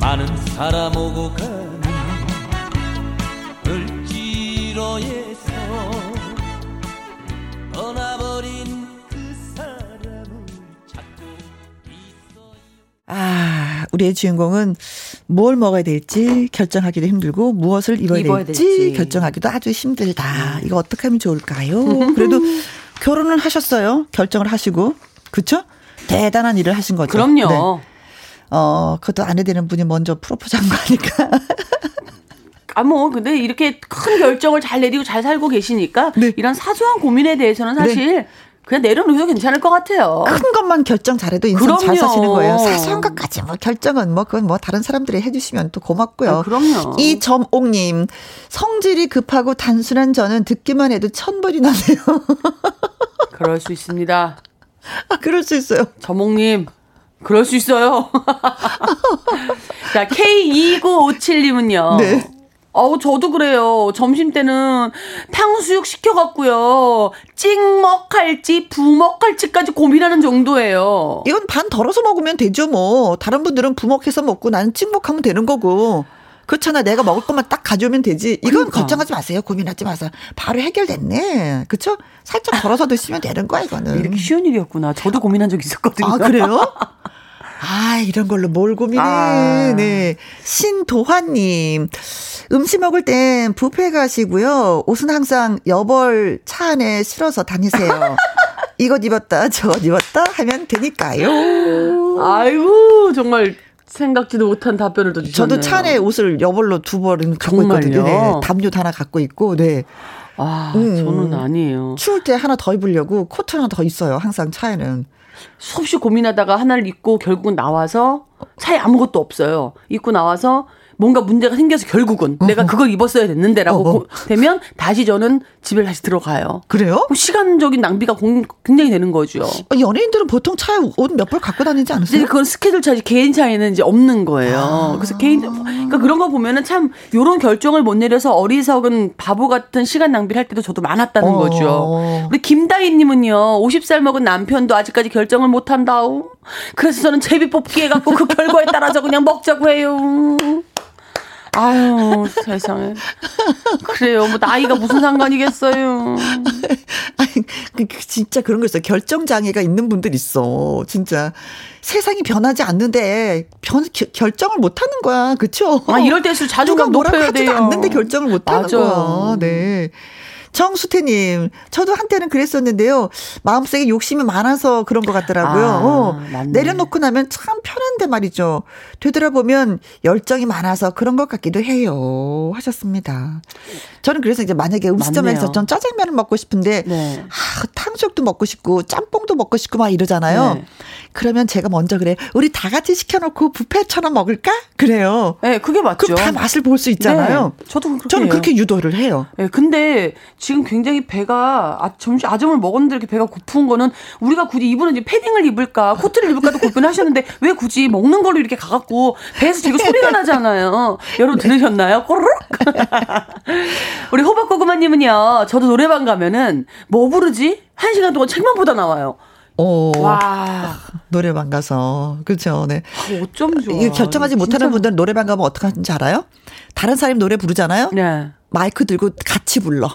많은 사람 오고 가는 떠나버린 그. 아, 우리의 주인공은 뭘 먹어야 될지 결정하기도 힘들고 무엇을 입어야, 입어야 될지, 될지. 결정하기도 아주 힘들다. 이거 어떻게 하면 좋을까요? 그래도 결혼을 하셨어요. 결정을 하시고. 그쵸? 대단한 일을 하신 거죠. 그럼요. 네. 어, 그것도 아내 되는 분이 먼저 프로포즈 한거 아닐까? 아, 뭐, 근데 이렇게 큰 결정을 잘 내리고 잘 살고 계시니까 네. 이런 사소한 고민에 대해서는 사실 그냥 내려놓어도 괜찮을 것 같아요. 큰 것만 결정 잘해도 인생 잘 그럼요. 사시는 거예요. 사소한 것까지 뭐 결정은 뭐 그건 뭐 다른 사람들이 해주시면 또 고맙고요. 아, 그럼요. 이점옥님 성질이 급하고 단순한 저는 듣기만 해도 천벌이 나네요. 그럴 수 있습니다. 아, 그럴 수 있어요. 저목님, 그럴 수 있어요. 자, K2957님은요. 네. 어우, 저도 그래요. 점심 때는 탕수육 시켜갖고요. 찍먹할지 부먹할지까지 고민하는 정도예요. 이건 반 덜어서 먹으면 되죠, 뭐. 다른 분들은 부먹해서 먹고 나는 찍먹하면 되는 거고. 그렇잖아. 내가 먹을 것만 딱 가져오면 되지. 이건 그러니까. 걱정하지 마세요. 고민하지 마세요. 바로 해결됐네. 그쵸? 살짝 덜어서 드시면 되는 거야, 이거는. 이렇게 쉬운 일이었구나. 저도 고민한 적 있었거든요. 아, 그래요? 아, 이런 걸로 뭘 고민해. 아. 네. 신도화님. 음식 먹을 땐 뷔페 가시고요. 옷은 항상 여벌 차 안에 실어서 다니세요. 이것 입었다, 저것 입었다 하면 되니까요. 아이고, 정말 생각지도 못한 답변을 또 주셨네요. 저도 차 안에 옷을 여벌로 두 벌은 갖고 있거든요. 정말요? 네. 담요 하나 갖고 있고, 네. 아, 음. 저는 아니에요. 추울 때 하나 더 입으려고 코트 하나 더 있어요. 항상 차에는. 수없이 고민하다가 하나를 입고 결국은 나와서 차에 아무것도 없어요. 입고 나와서 뭔가 문제가 생겨서 결국은 내가 그걸 입었어야 됐는데라고 어허. 고- 되면 다시 저는 집에 다시 들어가요. 그래요? 시간적인 낭비가 공- 굉장히 되는 거죠. 어, 연예인들은 보통 차에 옷 몇 벌 갖고 다니지 않으세요? 그건 스케줄 차지 개인 차에는 이제 없는 거예요. 그래서 개인 그러니까 그런 거 보면은 참 요런 결정을 못 내려서 어리석은 바보 같은 시간 낭비를 할 때도 저도 많았다는 어. 거죠. 우리 김다희 님은요. 50살 먹은 남편도 아직까지 결정을 못 한다오. 그래서 저는 제비 뽑기 해 갖고 그 결과에 따라서 그냥 먹자고 해요. 아유, 세상에. 그래요. 뭐 나이가 무슨 상관이겠어요. 아니, 그, 그 진짜 그런 거 있어요. 결정 장애가 있는 분들 있어. 진짜 세상이 변하지 않는데 변 겨- 결정을 못 하는 거야. 그렇죠? 아, 이럴 때일수록 자존감 높여야 돼요. 않는데 결정을 못 하는. 거야. 네. 정수태님, 저도 한때는 그랬었는데요. 마음속에 욕심이 많아서 그런 것 같더라고요. 아, 어. 내려놓고 나면 참 편한데 말이죠. 되돌아보면 열정이 많아서 그런 것 같기도 해요. 하셨습니다. 저는 그래서 이제 만약에 음식점에서. 전 짜장면을 먹고 싶은데, 네. 아, 탕수육도 먹고 싶고, 짬뽕도 먹고 싶고 막 이러잖아요. 네. 그러면 제가 먼저 그래. 우리 다 같이 시켜놓고 뷔페처럼 먹을까? 그래요. 네, 그게 맞죠. 그럼 다 맛을 볼 수 있잖아요. 네, 저도 그렇게 저는 해요. 그렇게 유도를 해요. 예, 근데 지금 굉장히 배가 아, 점심 아점을 먹었는데 이렇게 배가 고픈 거는 우리가 굳이 이분은 이제 패딩을 입을까 코트를 입을까도 고민하셨는데 왜 굳이 먹는 걸로 이렇게 가갖고 배에서 되게 소리가 나잖아요. 여러분 네. 들으셨나요? 꼬르륵. 우리 호박고구마님은요. 저도 노래방 가면은 뭐 부르지? 한 시간 동안 책만 보다 나와요. 오, 와, 노래방 가서. 그렇죠. 네. 아, 어쩜 좋아. 이게 결정하지 진짜 못하는 분들은 노래방 가면 어떻게 하는지 알아요? 다른 사람이 노래 부르잖아요? 네. 마이크 들고 같이 불러.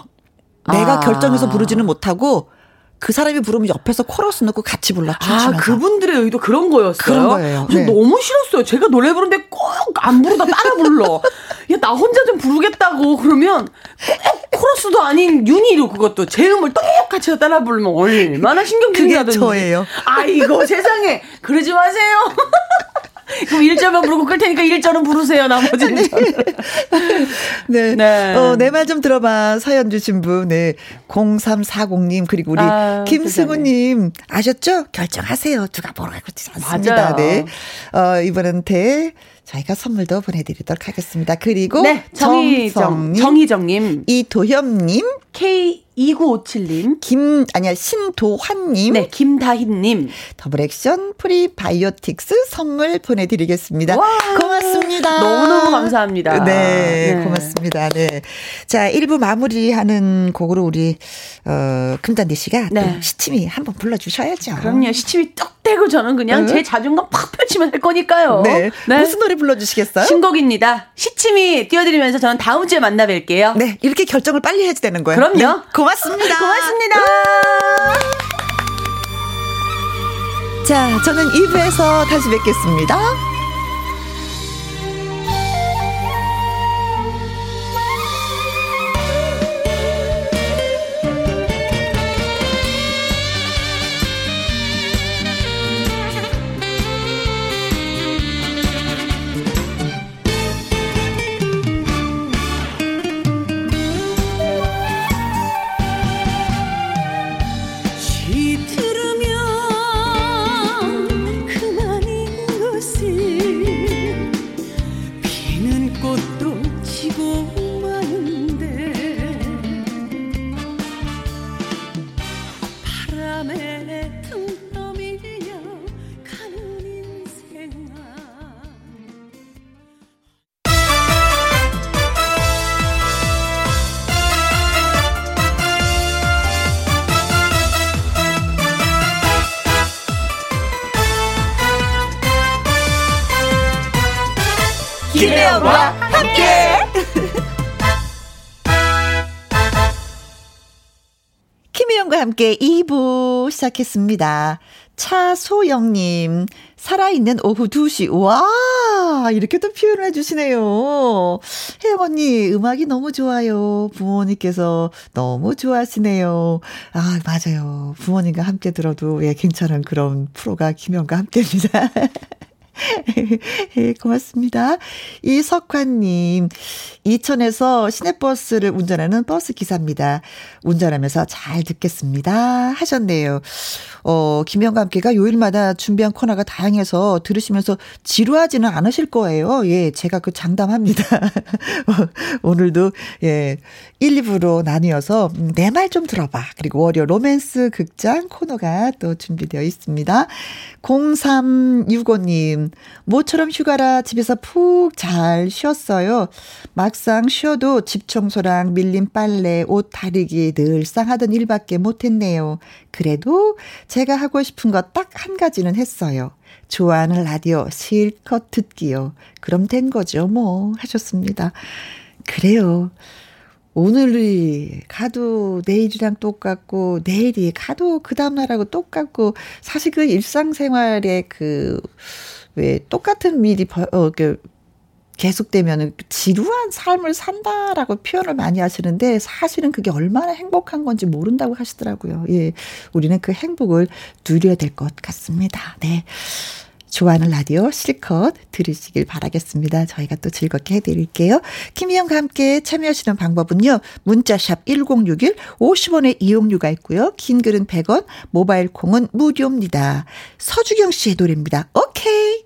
내가 아. 결정해서 부르지는 못하고 그 사람이 부르면 옆에서 코러스 넣고 같이 불러. 아. 그분들의 의도 그런 거였어요. 그런 거예요. 저 네. 너무 싫었어요. 제가 노래 부르는데 꼭 안 부르다 따라 불러. 야, 나 혼자 좀 부르겠다고 그러면 꼭 코러스도 아닌 윤희로 그것도 제 음을 똑같이 따라 부르면 얼마나 신경질이 그게 나든지. 저예요. 아이고, 세상에. 그러지 마세요. 그럼 1절만 부르고 끌 테니까 1절은 부르세요. 나머지는. 저는. 네. 네. 어, 내 말 좀 들어봐. 사연 주신 분. 네. 0340님, 그리고 우리 아, 김승우 님. 아셨죠? 결정하세요. 누가 뭐라고 그러지 않습니다. 맞아요. 네. 어, 이번한테 저희가 선물도 보내드리도록 하겠습니다. 그리고 네. 정희정, 정희정님, 이도현님, K2957님, 김, 아니야, 신도환님. 네, 김다희님. 더블 액션 프리바이오틱스 선물 보내드리겠습니다. 와. 고맙습니다. 너무너무 감사합니다. 네, 네. 고맙습니다. 네. 자, 1부 마무리하는 곡으로 우리, 어, 금단디 씨가 네. 또 시침이 한번 불러주셔야죠. 그럼요. 시침이 떡 대고 저는 그냥 네. 제 자존감 팍 펼치면 할 거니까요. 네. 무슨 노래 불러주시겠어요? 신곡입니다. 시침이 띄워드리면서 저는 다음 주에 만나 뵐게요. 네, 이렇게 결정을 빨리 해야지 되는 거예요. 그럼요. 네, 고맙습니다. 고맙습니다. 자, 저는 2부에서 다시 뵙겠습니다. 김혜영과 함께. 김혜영과 함께 2부 시작했습니다. 차소영님, 살아있는 오후 2시. 와, 이렇게 또 표현을 해주시네요. 혜영 언니, 음악이 너무 좋아요. 부모님께서 너무 좋아하시네요. 아, 맞아요. 부모님과 함께 들어도, 예, 괜찮은 그런 프로가 김혜영과 함께입니다. 예, 고맙습니다. 이석환님, 이천에서 시내버스를 운전하는 버스 기사입니다. 운전하면서 잘 듣겠습니다. 하셨네요. 어, 김영과 함께가 요일마다 준비한 코너가 다양해서 들으시면서 지루하지는 않으실 거예요. 예, 제가 그 장담합니다. 오늘도, 예, 1, 2부로 나뉘어서, 음, 내말 좀 들어봐. 그리고 월요 로맨스 극장 코너가 또 준비되어 있습니다. 0365님, 모처럼 휴가라 집에서 푹 잘 쉬었어요. 막상 쉬어도 집 청소랑 밀린 빨래, 옷 다리기 늘상 하던 일밖에 못했네요. 그래도 제가 하고 싶은 거딱한 가지는 했어요. 좋아하는 라디오 실컷 듣기요. 그럼 된 거죠, 뭐. 하셨습니다. 그래요. 오늘이 가도 내일이랑 똑같고, 내일이 가도 그 다음 날하고 똑같고, 사실 그 일상생활에 그, 왜, 똑같은 일이, 벌- 어, 그, 계속되면 지루한 삶을 산다라고 표현을 많이 하시는데 사실은 그게 얼마나 행복한 건지 모른다고 하시더라고요. 예. 우리는 그 행복을 누려야 될 것 같습니다. 네. 좋아하는 라디오 실컷 들으시길 바라겠습니다. 저희가 또 즐겁게 해드릴게요. 김희영과 함께 참여하시는 방법은요. 문자샵 1061 50원의 이용료가 있고요. 긴 글은 100원, 모바일 콩은 무료입니다. 서주경 씨의 노래입니다. 오케이.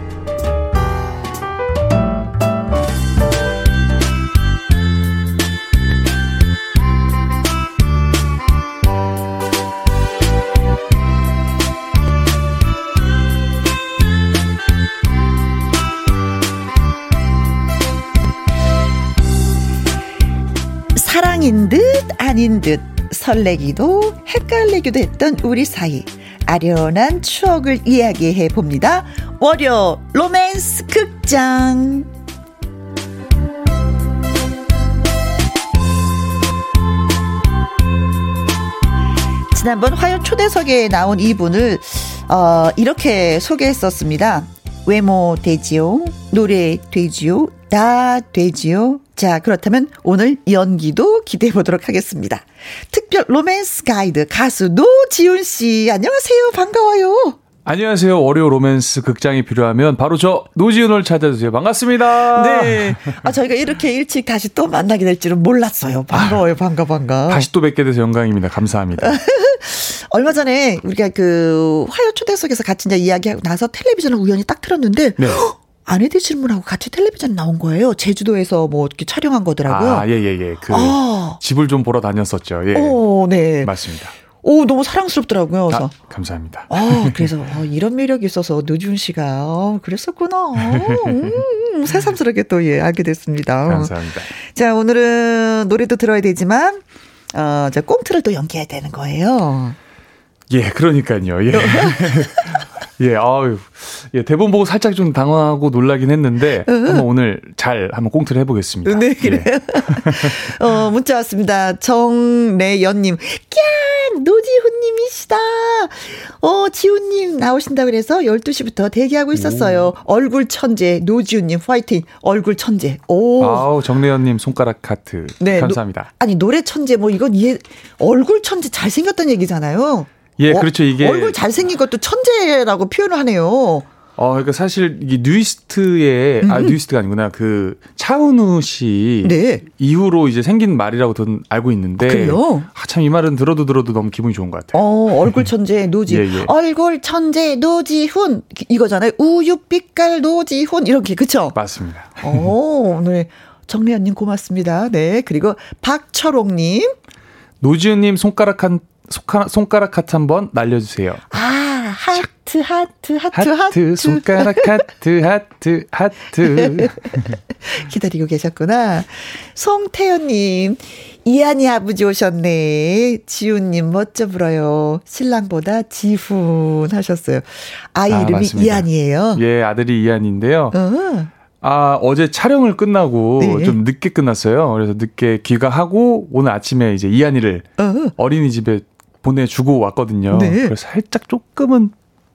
사랑인 듯 아닌 듯 설레기도 헷갈리기도 했던 우리 사이 아련한 추억을 이야기해 봅니다. 월요 로맨스 극장 지난번 화요 초대석에 나온 이분을 어, 이렇게 소개했었습니다. 외모 되지요, 노래 되지요, 다 되지요. 자, 그렇다면 오늘 연기도 기대해 보도록 하겠습니다. 특별 로맨스 가이드 가수 노지훈 씨, 안녕하세요. 반가워요. 안녕하세요. 월요 로맨스 극장이 필요하면 바로 저 노지훈을 찾아주세요. 반갑습니다. 네. 아, 저희가 이렇게 일찍 다시 또 만나게 될 줄은 몰랐어요. 반가워요. 반가, 반가. 다시 또 뵙게 돼서 영광입니다. 감사합니다. 얼마 전에 우리가 그 화요 초대석에서 같이 이제 이야기하고 나서 텔레비전을 우연히 딱 틀었는데 네. 아내들 질문하고 같이 텔레비전 나온 거예요. 제주도에서 뭐 이렇게 촬영한 거더라고요. 아, 예, 예, 예. 그 아. 집을 좀 보러 다녔었죠. 예. 오, 네. 맞습니다. 오, 너무 사랑스럽더라고요. 그래서. 아, 감사합니다. 아, 그래서 어, 이런 매력이 있어서 노준 씨가 어, 그랬었구나. 음, 새삼스럽게 또 예, 알게 됐습니다. 감사합니다. 자, 오늘은 노래도 들어야 되지만 어, 저 꽁트를 또 연기해야 되는 거예요. 예, 그러니까요. 예. 예, 아유. 예, 대본 보고 살짝 좀 당황하고 놀라긴 했는데 한번 오늘 잘 한번 꽁트를 해보겠습니다. 네, 예. 그래요. 어, 문자 왔습니다. 정래연님. 꺄! 노지훈님이시다. 어, 지훈님 나오신다 그래서 12시부터 대기하고 있었어요. 얼굴 천재, 노지훈님, 화이팅. 얼굴 천재. 오. 아우, 정래연님 손가락 하트. 네, 감사합니다. 아니, 노래 천재, 뭐, 이건 얘, 얼굴 천재 잘 생겼다는 얘기잖아요. 예, 어, 그렇죠. 이게 얼굴 잘생긴 것도 천재라고 표현을 하네요. 어, 그러니까 사실 이게 뉴이스트의 아 뉴이스트가 아니구나 그 차은우 씨 음. 네. 이후로 이제 생긴 말이라고 저는 알고 있는데 그래요? 아, 참 이 말은 들어도 들어도 너무 기분이 좋은 것 같아요. 어, 얼굴 천재 노지. 예, 예. 얼굴 천재 노지훈. 이거잖아요. 우유빛깔 노지훈. 이렇게, 그쵸? 맞습니다. 오, 오늘 정리현님 고맙습니다. 네. 그리고 박철옥님. 노지은님 손가락 한 손가락, 손가락 하트 한번 날려주세요. 아, 하트, 하트, 하트, 하트. 하트 손가락 하트 하트 하트. 기다리고 계셨구나. 송태현님, 이한이 아버지 오셨네. 지훈님, 멋져 불어요. 신랑보다 지훈 하셨어요. 아이 아, 이름이 맞습니다. 이한이에요. 예, 아들이 이한인데요. 어. 아, 어제 촬영을 끝나고 네. 좀 늦게 끝났어요. 그래서 늦게 귀가하고 오늘 아침에 이제 이한이를 어. 어린이집에 보내주고 왔거든요. 네. 그래서 살짝 조금은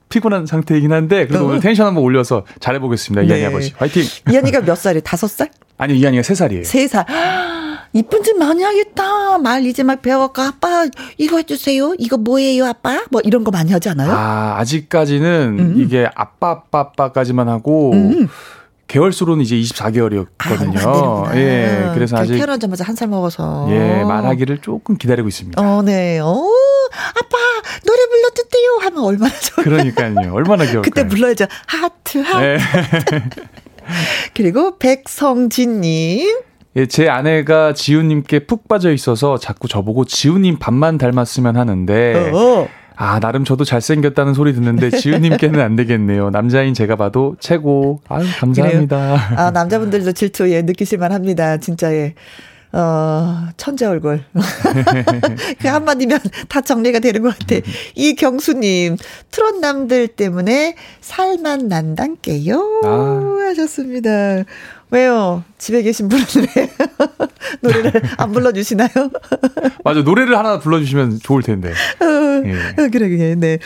피곤한 상태이긴 한데 그래도 어. 오늘 텐션 한번 올려서 잘해보겠습니다. 이한이 네. 아버지. 화이팅! 이한이가 몇 살이에요? 다섯 살? 아니, 이한이가 세 살이에요 세 살. 이쁜 짓 많이 하겠다. 말 이제 막 배워갖고, 아빠, 이거 해주세요. 이거 뭐예요, 아빠? 뭐 이런 거 많이 하지 않아요? 아, 아직까지는 음. 이게 아빠, 아빠, 아빠까지만 하고 음. 개월 수로는 이제 아, 얼마 안 24개월이었거든요. 되는구나. 예, 그래서 아직 태어나자마자 한 살 먹어서. 예, 말하기를 조금 기다리고 있습니다. 어, 네. 어, 아빠, 노래 불러주세요. 하면 얼마나 좋아. 그러니까요. 얼마나 귀여울까요? 그때 불러야죠. 하트, 하트. 예. 그리고 백성진 님. 예, 제 아내가 지훈님께 푹 빠져 있어서 자꾸 저보고 지훈님 반만 닮았으면 하는데 어. 아 나름 저도 잘생겼다는 소리 듣는데 지훈님께는 안 되겠네요. 남자인 제가 봐도 최고. 아유 감사합니다. 아, 남자분들도 질투, 예, 느끼실만 합니다. 진짜, 예. 어, 천재 얼굴. 그 한마디면 다 정리가 되는 것 같아. 이경수님, 트롯 남들 때문에 살만 난단께요. 아. 하셨습니다. 왜요? 집에 계신 분은 왜 노래를 안 불러주시나요? 맞아 노래를 하나 불러주시면 좋을 텐데. 예. 어, 그래, 그래, 네.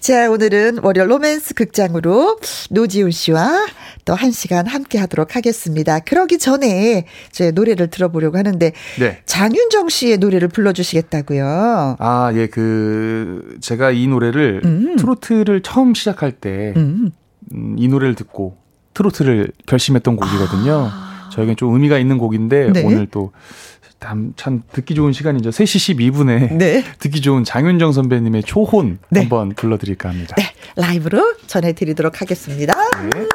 자, 오늘은 월요 로맨스 극장으로 노지훈 씨와 또 한 시간 함께 하도록 하겠습니다. 그러기 전에 제 노래를 들어보려고 하는데, 네. 장윤정 씨의 노래를 불러주시겠다고요. 아, 예, 그, 제가 이 노래를, 음. 트로트를 처음 시작할 때, 음. 음, 이 노래를 듣고 트로트를 결심했던 곡이거든요. 저에겐 좀 의미가 있는 곡인데, 아. 네. 오늘 또, 참, 참 듣기 좋은 시간이죠. 3시 12분에 네. 듣기 좋은 장윤정 선배님의 초혼 네. 한번 불러드릴까 합니다. 네, 라이브로 전해드리도록 하겠습니다. 네.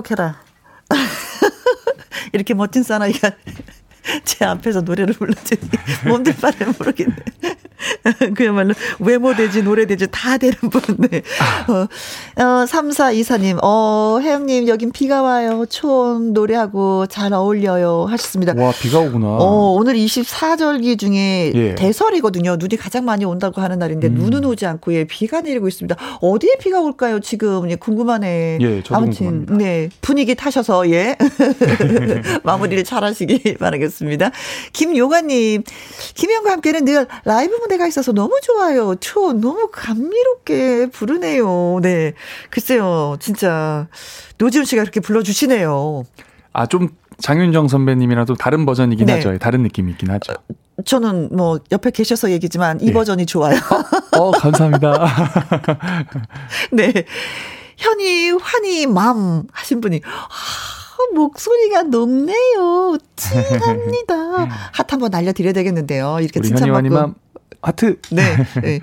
행복해라. 이렇게 멋진 사나이가 제 앞에서 노래를 불러주니 몸둘 바를 모르겠네. 그야말로 외모되지 노래되지 다 되는 분. 네. 어, 어, 3424님, 어, 혜영님, 여긴 비가 와요. 초원 노래하고 잘 어울려요. 하셨습니다. 와, 비가 오구나. 어, 오늘 24절기 중에 예. 대설이거든요. 눈이 가장 많이 온다고 하는 날인데 음. 눈은 오지 않고 예, 비가 내리고 있습니다. 어디에 비가 올까요? 지금 예, 궁금하네. 예, 저도 아무튼 궁금합니다. 네 분위기 타셔서 예 마무리를 잘 하시기 바라겠습니다. 김용아님, 김영과 함께는 늘 라이브 무대가 있어서 너무 좋아요. 초 너무 감미롭게 부르네요. 네, 글쎄요, 진짜 노지훈 씨가 그렇게 불러주시네요. 아, 좀 장윤정 선배님이랑 또 다른 버전이긴 네. 하죠. 다른 느낌이 있긴 하죠. 저는 뭐 옆에 계셔서 얘기지만 이 예. 버전이 좋아요. 어, 감사합니다. 네. 현이, 환희, 맘 하신 분이, 아, 목소리가 높네요. 찡합니다. 핫 한번 날려드려야 되겠는데요. 이렇게 칭찬받고. 하트. 네. 네.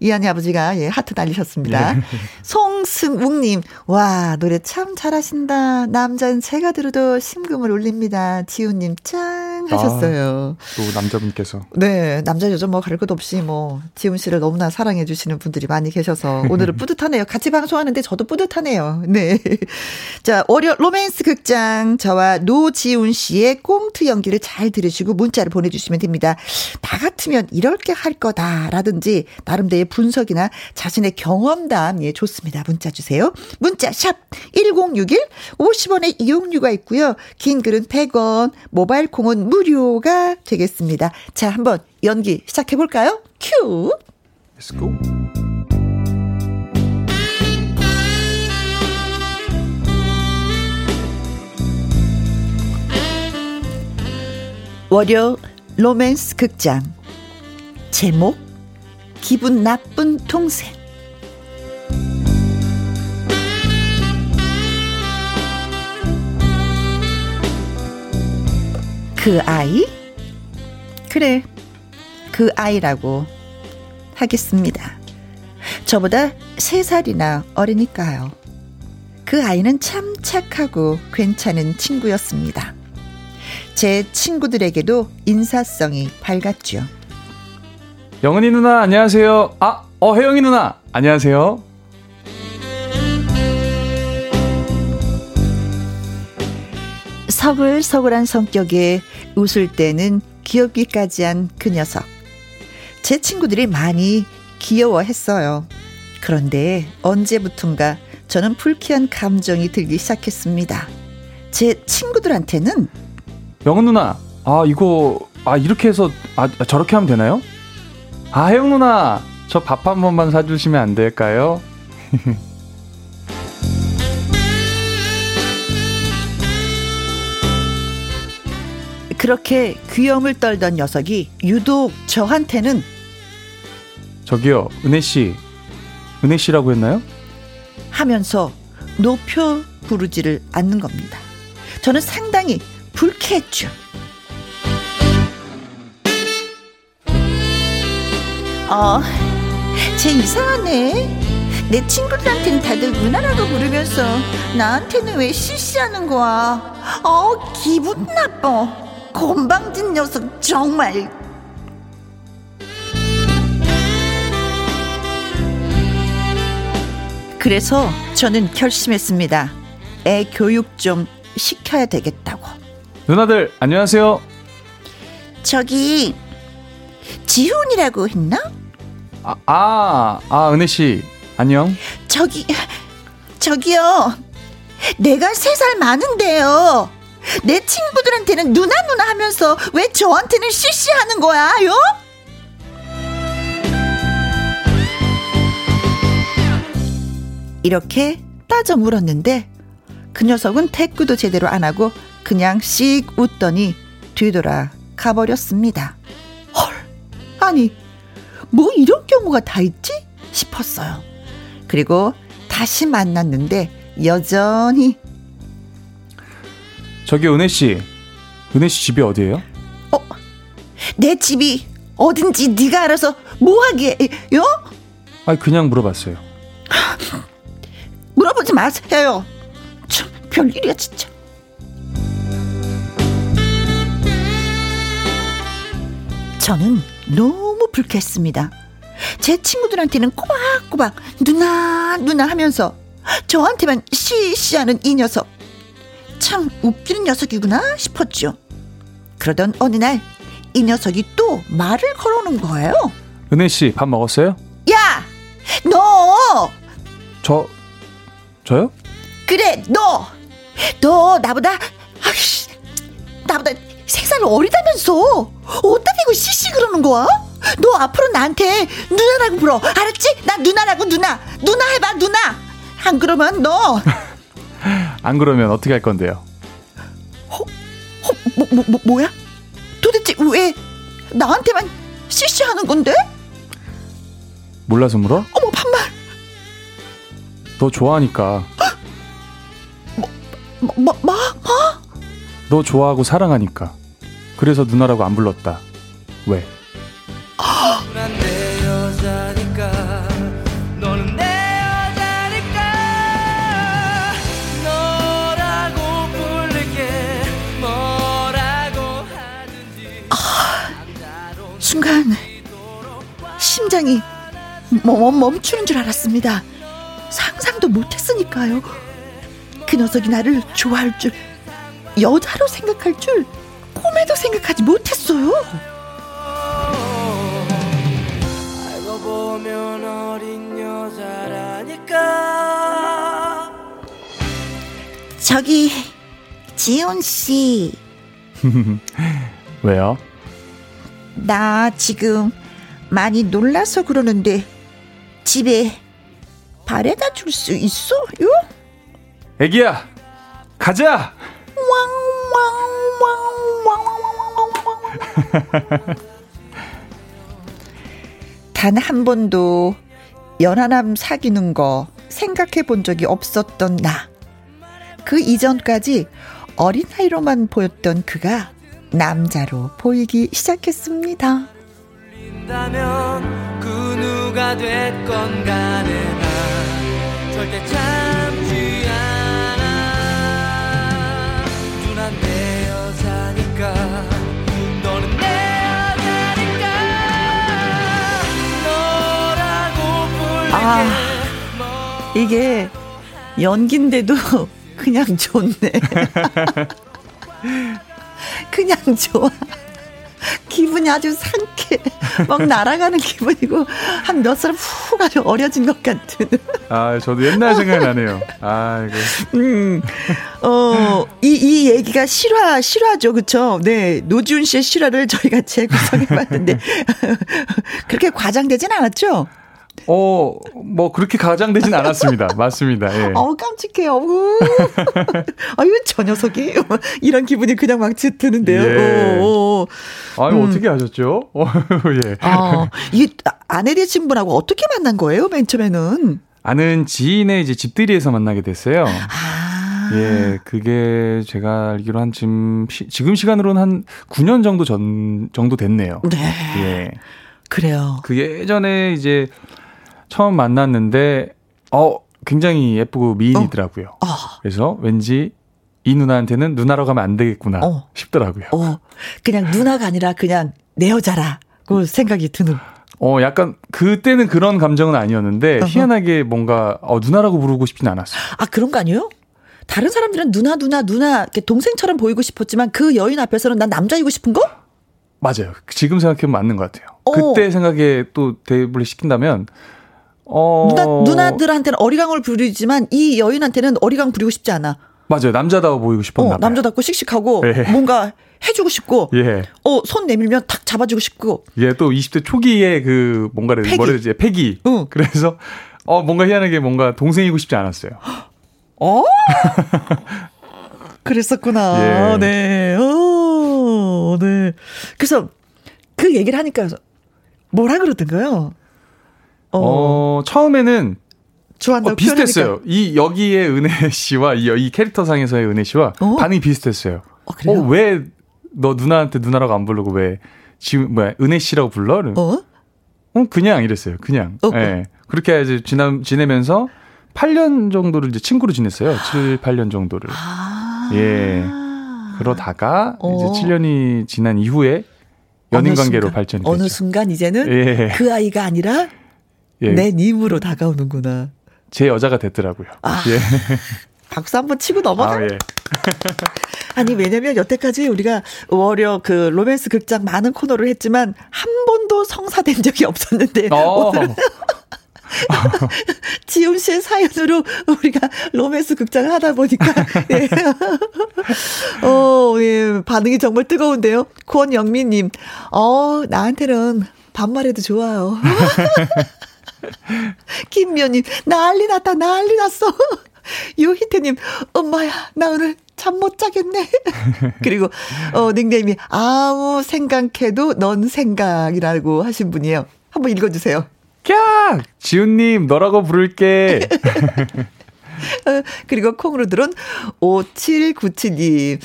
이한이 아버지가 예, 하트 날리셨습니다. 네. 송승욱님, 와, 노래 참 잘하신다. 남자는 제가 들어도 심금을 울립니다. 지훈님, 짱 하셨어요. 또 남자분께서. 네, 남자 여자 뭐 가릴 것 없이 뭐 지훈 씨를 너무나 사랑해 주시는 분들이 많이 계셔서 오늘은 뿌듯하네요. 같이 방송하는데 저도 뿌듯하네요. 네. 자, 월요 로맨스 극장 저와 노지훈 씨의 꽁트 연기를 잘 들으시고 문자를 보내 주시면 됩니다. 나 같으면 이렇게 할 거다라든지 나름대로의 분석이나 자신의 경험담 예, 좋습니다. 문자 주세요. 문자 샵 1061 50원의 이용료가 있고요. 긴 글은 100원, 모바일 콩은 무료가 되겠습니다. 자, 한번 연기 시작해 볼까요? 큐. Let's go. 월요 로맨스 극장 제목 기분 나쁜 동생 그 아이? 그래 그 아이라고 하겠습니다. 저보다 세살이나 어리니까요. 그 아이는 참 착하고 괜찮은 친구였습니다. 제 친구들에게도 인사성이 밝았죠. 영은이 누나, 안녕하세요. 아, 어, 혜영이 누나, 안녕하세요. 서글서글한 성격에 웃을 때는 귀엽기까지 한 그 녀석. 제 친구들이 많이 귀여워했어요. 그런데 언제부턴가 저는 불쾌한 감정이 들기 시작했습니다. 제 친구들한테는 영은 누나, 아, 이거, 아, 이렇게 해서, 아, 저렇게 하면 되나요? 아, 혜영 누나, 저 밥 한 번만 사주시면 안 될까요? 그렇게 귀염을 떨던 녀석이 유독 저한테는 저기요, 은혜 씨. 은혜 씨라고 했나요? 하면서 높여 부르지를 않는 겁니다. 저는 상당히 불쾌했죠. 어, 쟤 이상하네. 내 친구들한테는 다들 누나라고 부르면서 나한테는 왜 실시하는 거야? 어, 기분 나빠. 건방진 녀석 정말. 그래서 저는 결심했습니다. 애 교육 좀 시켜야 되겠다고. 누나들 안녕하세요. 저기 지훈이라고 했나? 아, 아, 아 은혜 씨 안녕. 저기 저기요. 내가 세 살 많은데요. 내 친구들한테는 누나 누나 하면서 왜 저한테는 씨씨 하는 거야요? 이렇게 따져 물었는데 그 녀석은 대꾸도 제대로 안 하고 그냥 씩 웃더니 뒤돌아 가버렸습니다. 헐, 아니 뭐 이런 경우가 다 있지 싶었어요. 그리고 다시 만났는데 여전히 저기 은혜 씨, 은혜 씨 집이 어디예요? 내 집이 어딘지 네가 알아서 뭐하게요? 아 그냥 물어봤어요. 물어보지 마세요. 참 별일이야 진짜. 저는 너무 불쾌했습니다. 제 친구들한테는 꼬박꼬박 누나 누나 하면서 저한테만 시시하는 이 녀석 참 웃기는 녀석이구나 싶었죠. 그러던 어느 날 이 녀석이 또 말을 걸어오는 거예요. 은혜 씨 밥 먹었어요? 야, 너 저 저요? 그래 너 너 나보다 아이씨 나보다 세살 어리다면서 어디다 대고 씨씨 그러는 거야? 너 앞으로 나한테 누나라고 불어 알았지? 나 누나라고 누나 누나 해봐 누나 안 그러면 너 안 그러면 어떻게 할 건데요? 어, 뭐, 뭐, 뭐, 뭐야? 도대체 왜 나한테만 씨씨 하는 건데? 몰라서 물어? 어머 반말 너 좋아하니까. 뭐, 뭐, 뭐? 어? 너 좋아하고 사랑하니까. 그래서 누나라고 안 불렀다. 왜? 순간 심장이 멈, 멈추는 줄 알았습니다. 상상도 못했으니까요. 그 녀석이 나를 좋아할 줄, 여자로 생각할 줄 꿈에도 생각하지 못했어요. 알고 보면 어린 여자라니까 저기 지훈 씨, 왜요? 나 지금 많이 놀라서 그러는데 집에 바래다 줄 수 있어요? 애기야, 가자. 단 한 번도 연하남 사귀는 거 생각해 본 적이 없었던 나. 그 이전까지 어린아이로만 보였던 그가 남자로 보이기 시작했습니다. 그 누가 됐건 간에 난 절대 참 아, 이게 연기인데도 그냥 좋네. 그냥 좋아. 기분이 아주 상쾌. 막 날아가는 기분이고, 한 몇살훅 아주 어려진 것 같은. 아, 저도 옛날 생각이 나네요. 아, 이거. 음, 어, 이, 이 얘기가 실화, 실화죠. 그쵸? 네. 노지훈 씨의 실화를 저희가 재구성해 봤는데, 그렇게 과장되진 않았죠? 어, 뭐 그렇게 가장되진 않았습니다. 맞습니다. 예. 어우, 깜찍해. 어우. 아유, 저 녀석이. 이런 기분이 그냥 막 드는데요. 예. 오, 오. 아유, 음. 어떻게 하셨죠? 어, 예. 아, 이게 아내 되신 분하고 어떻게 만난 거예요, 맨 처음에는? 아는 지인의 이제 집들이에서 만나게 됐어요. 아. 예, 그게 제가 알기로 한 지금, 시, 지금 시간으로는 한 9년 정도 전, 정도 됐네요. 네. 예. 그래요. 그 예전에 이제 처음 만났는데, 어, 굉장히 예쁘고 미인이더라고요. 아. 그래서 왠지 이 누나한테는 누나라고 하면 안 되겠구나 어. 싶더라고요. 어, 그냥 누나가 아니라 그냥 내 여자라고 생각이 드는. 어, 약간 그때는 그런 감정은 아니었는데 어허. 희한하게 뭔가 어, 누나라고 부르고 싶진 않았어요. 아, 그런 거 아니에요? 다른 사람들은 누나, 누나, 누나, 이렇게 동생처럼 보이고 싶었지만 그 여인 앞에서는 난 남자이고 싶은 거? 맞아요. 지금 생각해보면 맞는 것 같아요. 어. 그때 생각에 또 대입을 시킨다면 어 누나, 누나 들한테는 어리광을 부리지만 이 여인한테는 어리광 부리고 싶지 않아. 맞아요. 남자다워 보이고 싶었나 어, 봐요. 남자답고 씩씩하고 예. 뭔가 해주고 싶고, 예. 어, 손 내밀면 탁 잡아주고 싶고, 예, 또 20대 초기에 그 뭔가를 패기. 뭐라 되지? 패기. 응. 그래서 어 뭔가 희한하게 뭔가 동생이고 싶지 않았어요. 어? 그랬었구나. 예. 네. 어, 네. 그래서 그 얘기를 하니까 뭐라 그러던가요? 어, 어, 처음에는 좋아한다고 어, 비슷했어요. 이 여기에 은혜 씨와 이, 이 캐릭터 상에서의 은혜 씨와 어? 반응이 비슷했어요. 어, 그래요? 왜너 누나한테 누나라고 안 부르고 왜 지금 뭐야 은혜 씨라고 불러? 어? 어? 어, 그냥 이랬어요. 그냥. 어, 예. 그렇게 이제 지나, 지내면서 8년 정도를 이제 친구로 지냈어요. 7, 8년 정도를. 아. 예. 그러다가 어. 이제 7년이 지난 이후에 연인 관계로 순간, 발전이 어느 됐죠. 순간 이제는 예. 그 아이가 아니라 예. 내 님으로 다가오는구나. 제 여자가 됐더라고요. 아, 예. 박수 한번 치고 넘어가. 아, 예. 아니 왜냐면 여태까지 우리가 월요 그 로맨스 극장 많은 코너를 했지만 한 번도 성사된 적이 없었는데 어. 오늘은 지훈 씨의 사연으로 우리가 로맨스 극장을 하다 보니까 예. 어, 예, 반응이 정말 뜨거운데요. 권영민님, 어 나한테는 반말해도 좋아요. 김미연님, 난리 났다, 난리 났어. 유희태님, 엄마야, 나 오늘 잠 못 자겠네. 그리고, 어, 닉네임이 아무 생각해도 넌 생각이라고 하신 분이에요. 한번 읽어주세요. 캬! 지훈님, 너라고 부를게. 어, 그리고 콩으로 들은 5797님.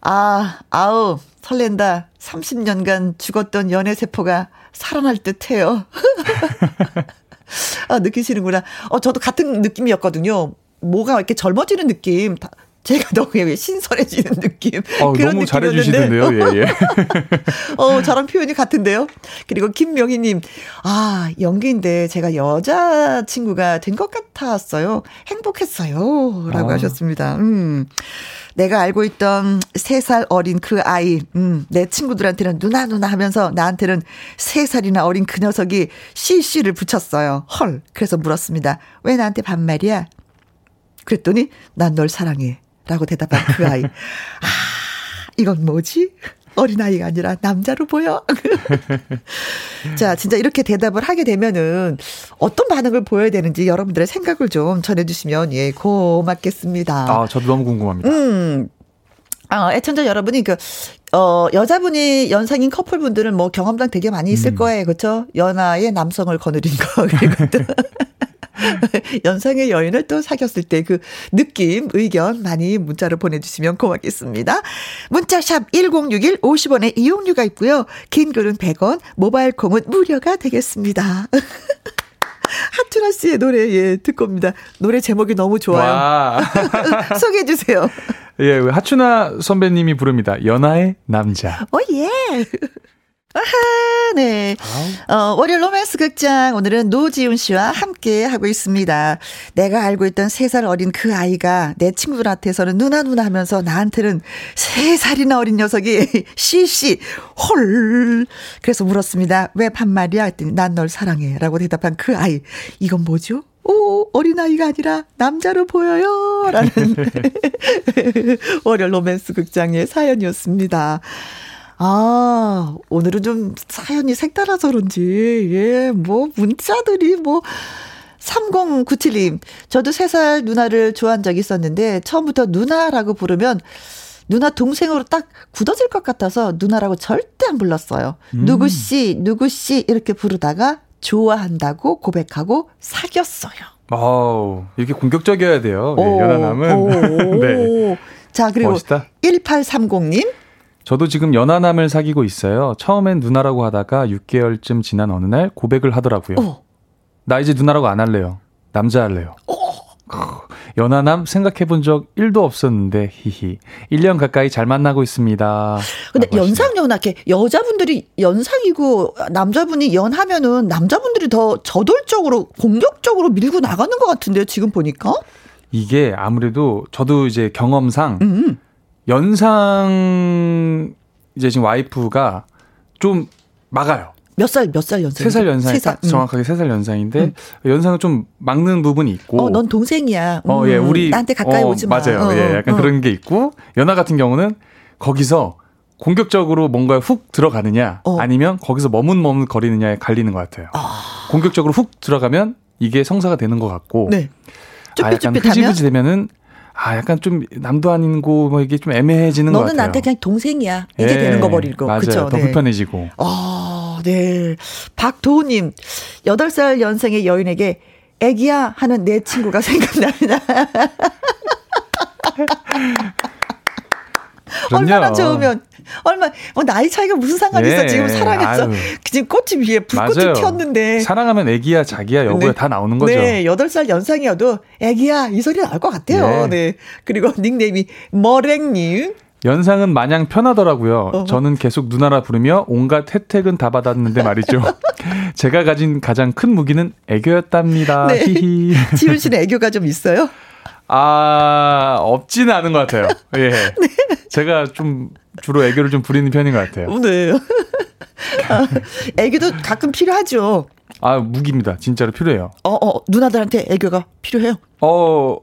아, 아우, 설렌다. 30년간 죽었던 연애세포가 살아날 듯 해요. 아, 느끼시는구나. 어, 저도 같은 느낌이었거든요. 뭐가 이렇게 젊어지는 느낌. 다, 제가 너무 신선해지는 느낌. 어, 그런 너무. 잘해주시던데요. 예, 예. 어, 저랑 표현이 같은데요. 그리고 김명희님, 아, 연기인데 제가 여자 친구가 된 것 같았어요. 행복했어요. 라고 아. 하셨습니다. 음. 내가 알고 있던 세살 어린 그 아이, 음, 내 친구들한테는 누나 누나 하면서 나한테는 세 살이나 어린 그 녀석이 CC를 붙였어요. 헐. 그래서 물었습니다. 왜 나한테 반말이야? 그랬더니 난 널 사랑해. 라고 대답한 그 아이. 아, 이건 뭐지? 어린아이가 아니라 남자로 보여. 자, 진짜 이렇게 대답을 하게 되면은 어떤 반응을 보여야 되는지 여러분들의 생각을 좀 전해주시면 예, 고맙겠습니다. 아, 저도 너무 궁금합니다. 음. 아, 애청자 여러분이 그, 어, 여자분이 연상인 커플분들은 뭐 경험담 되게 많이 있을 음. 거예요. 그쵸? 연하의 남성을 거느린 거. 그리고 또. 연상의 여인을 또 사귀었을 때 그 느낌, 의견 많이 문자로 보내주시면 고맙겠습니다. 문자샵 1061 50원의 이용료가 있고요. 긴 글은 100원, 모바일 콩은 무료가 되겠습니다. 하춘아 씨의 노래, 예, 듣고 옵니다. 노래 제목이 너무 좋아요. 와. 소개해 주세요. 예, 하춘아 선배님이 부릅니다. 연하의 남자. 오, 예. 아하, 네. 어, 월요일 로맨스 극장. 오늘은 노지훈 씨와 함께 하고 있습니다. 내가 알고 있던 세살 어린 그 아이가 내 친구들한테서는 누나 누나 하면서 나한테는 세 살이나 어린 녀석이 씨씨, 헐. 그래서 물었습니다. 왜 반말이야? 했더니 난 널 사랑해. 라고 대답한 그 아이. 이건 뭐죠? 오, 어린아이가 아니라 남자로 보여요. 라는 월요일 로맨스 극장의 사연이었습니다. 아, 오늘은 좀 사연이 색달라서 그런지, 예, 뭐, 문자들이 뭐, 3097님, 저도 3살 누나를 좋아한 적이 있었는데, 처음부터 누나라고 부르면, 누나 동생으로 딱 굳어질 것 같아서 누나라고 절대 안 불렀어요. 누구씨, 누구씨, 이렇게 부르다가 좋아한다고 고백하고 사귀었어요. 어우, 이렇게 공격적이어야 돼요. 예, 오, 연하남은. 오, 네. 자, 그리고 멋있다. 1830님. 저도 지금 연하남을 사귀고 있어요. 처음엔 누나라고 하다가 6개월쯤 지난 어느 날 고백을 하더라고요. 어. 나 이제 누나라고 안 할래요. 남자 할래요. 크, 연하남 생각해 본 적 1도 없었는데, 히히. 1년 가까이 잘 만나고 있습니다. 근데. 연상 연하 이렇게 여자분들이 연상이고 남자분이 연하면은 남자분들이 더 저돌적으로 공격적으로 밀고 나가는 것 같은데요. 지금 보니까. 이게 아무래도 저도 이제 경험상 음. 연상 이제 지금 와이프가 좀 막아요. 몇 살 몇 살 연상? 세살 연상이 세 살. 딱 정확하게 세 살 연상인데 연상을 좀 막는 부분이 있고 어, 넌 동생이야. 음, 어, 예, 우리 나한테 가까이 어, 오지 마. 맞아요. 어, 예, 약간 어. 그런 게 있고 연하 같은 경우는 거기서 공격적으로 뭔가 훅 들어가느냐 어. 아니면 거기서 머뭇머뭇 거리느냐에 갈리는 것 같아요. 공격적으로 훅 들어가면 이게 성사가 되는 것 같고 네. 아, 약간 흐지부지 되면은 아 약간 좀 남도 아니고 뭐 이게 좀 애매해지는 것 너는 같아요. 나한테 그냥 동생이야. 이게 예, 되는 거 버리고. 그죠? 더 네. 불편해지고. 아, 네. 박도우님, 8살 연생의 여인에게 애기야 하는 내 친구가 생각납니다. 얼마나. 좋으면, 얼마, 뭐 나이 차이가 무슨 상관이 있어. 예, 지금 사랑해서. 아유. 지금 꽃이 위에 불꽃이. 피었는데. 사랑하면 애기야, 자기야, 여보야 네. 다 나오는 거죠. 네, 8살 연상이어도 애기야, 이 소리 나올 것 같아요. 네. 네. 그리고 닉네임이 머랭님. 연상은 마냥 편하더라고요. 어. 저는 계속 누나라 부르며 온갖 혜택은 다 받았는데 말이죠. 제가 가진 가장 큰 무기는 애교였답니다. 네. 히히. 지훈 씨는 애교가 좀 있어요? 아, 없지는 않은 것 같아요. 예. 네. 제가 좀 주로 애교를 좀 부리는 편인 것 같아요. 네. 아, 애교도 가끔 필요하죠. 아, 무기입니다. 진짜로 필요해요. 어, 어, 누나들한테 애교가 필요해요. 어,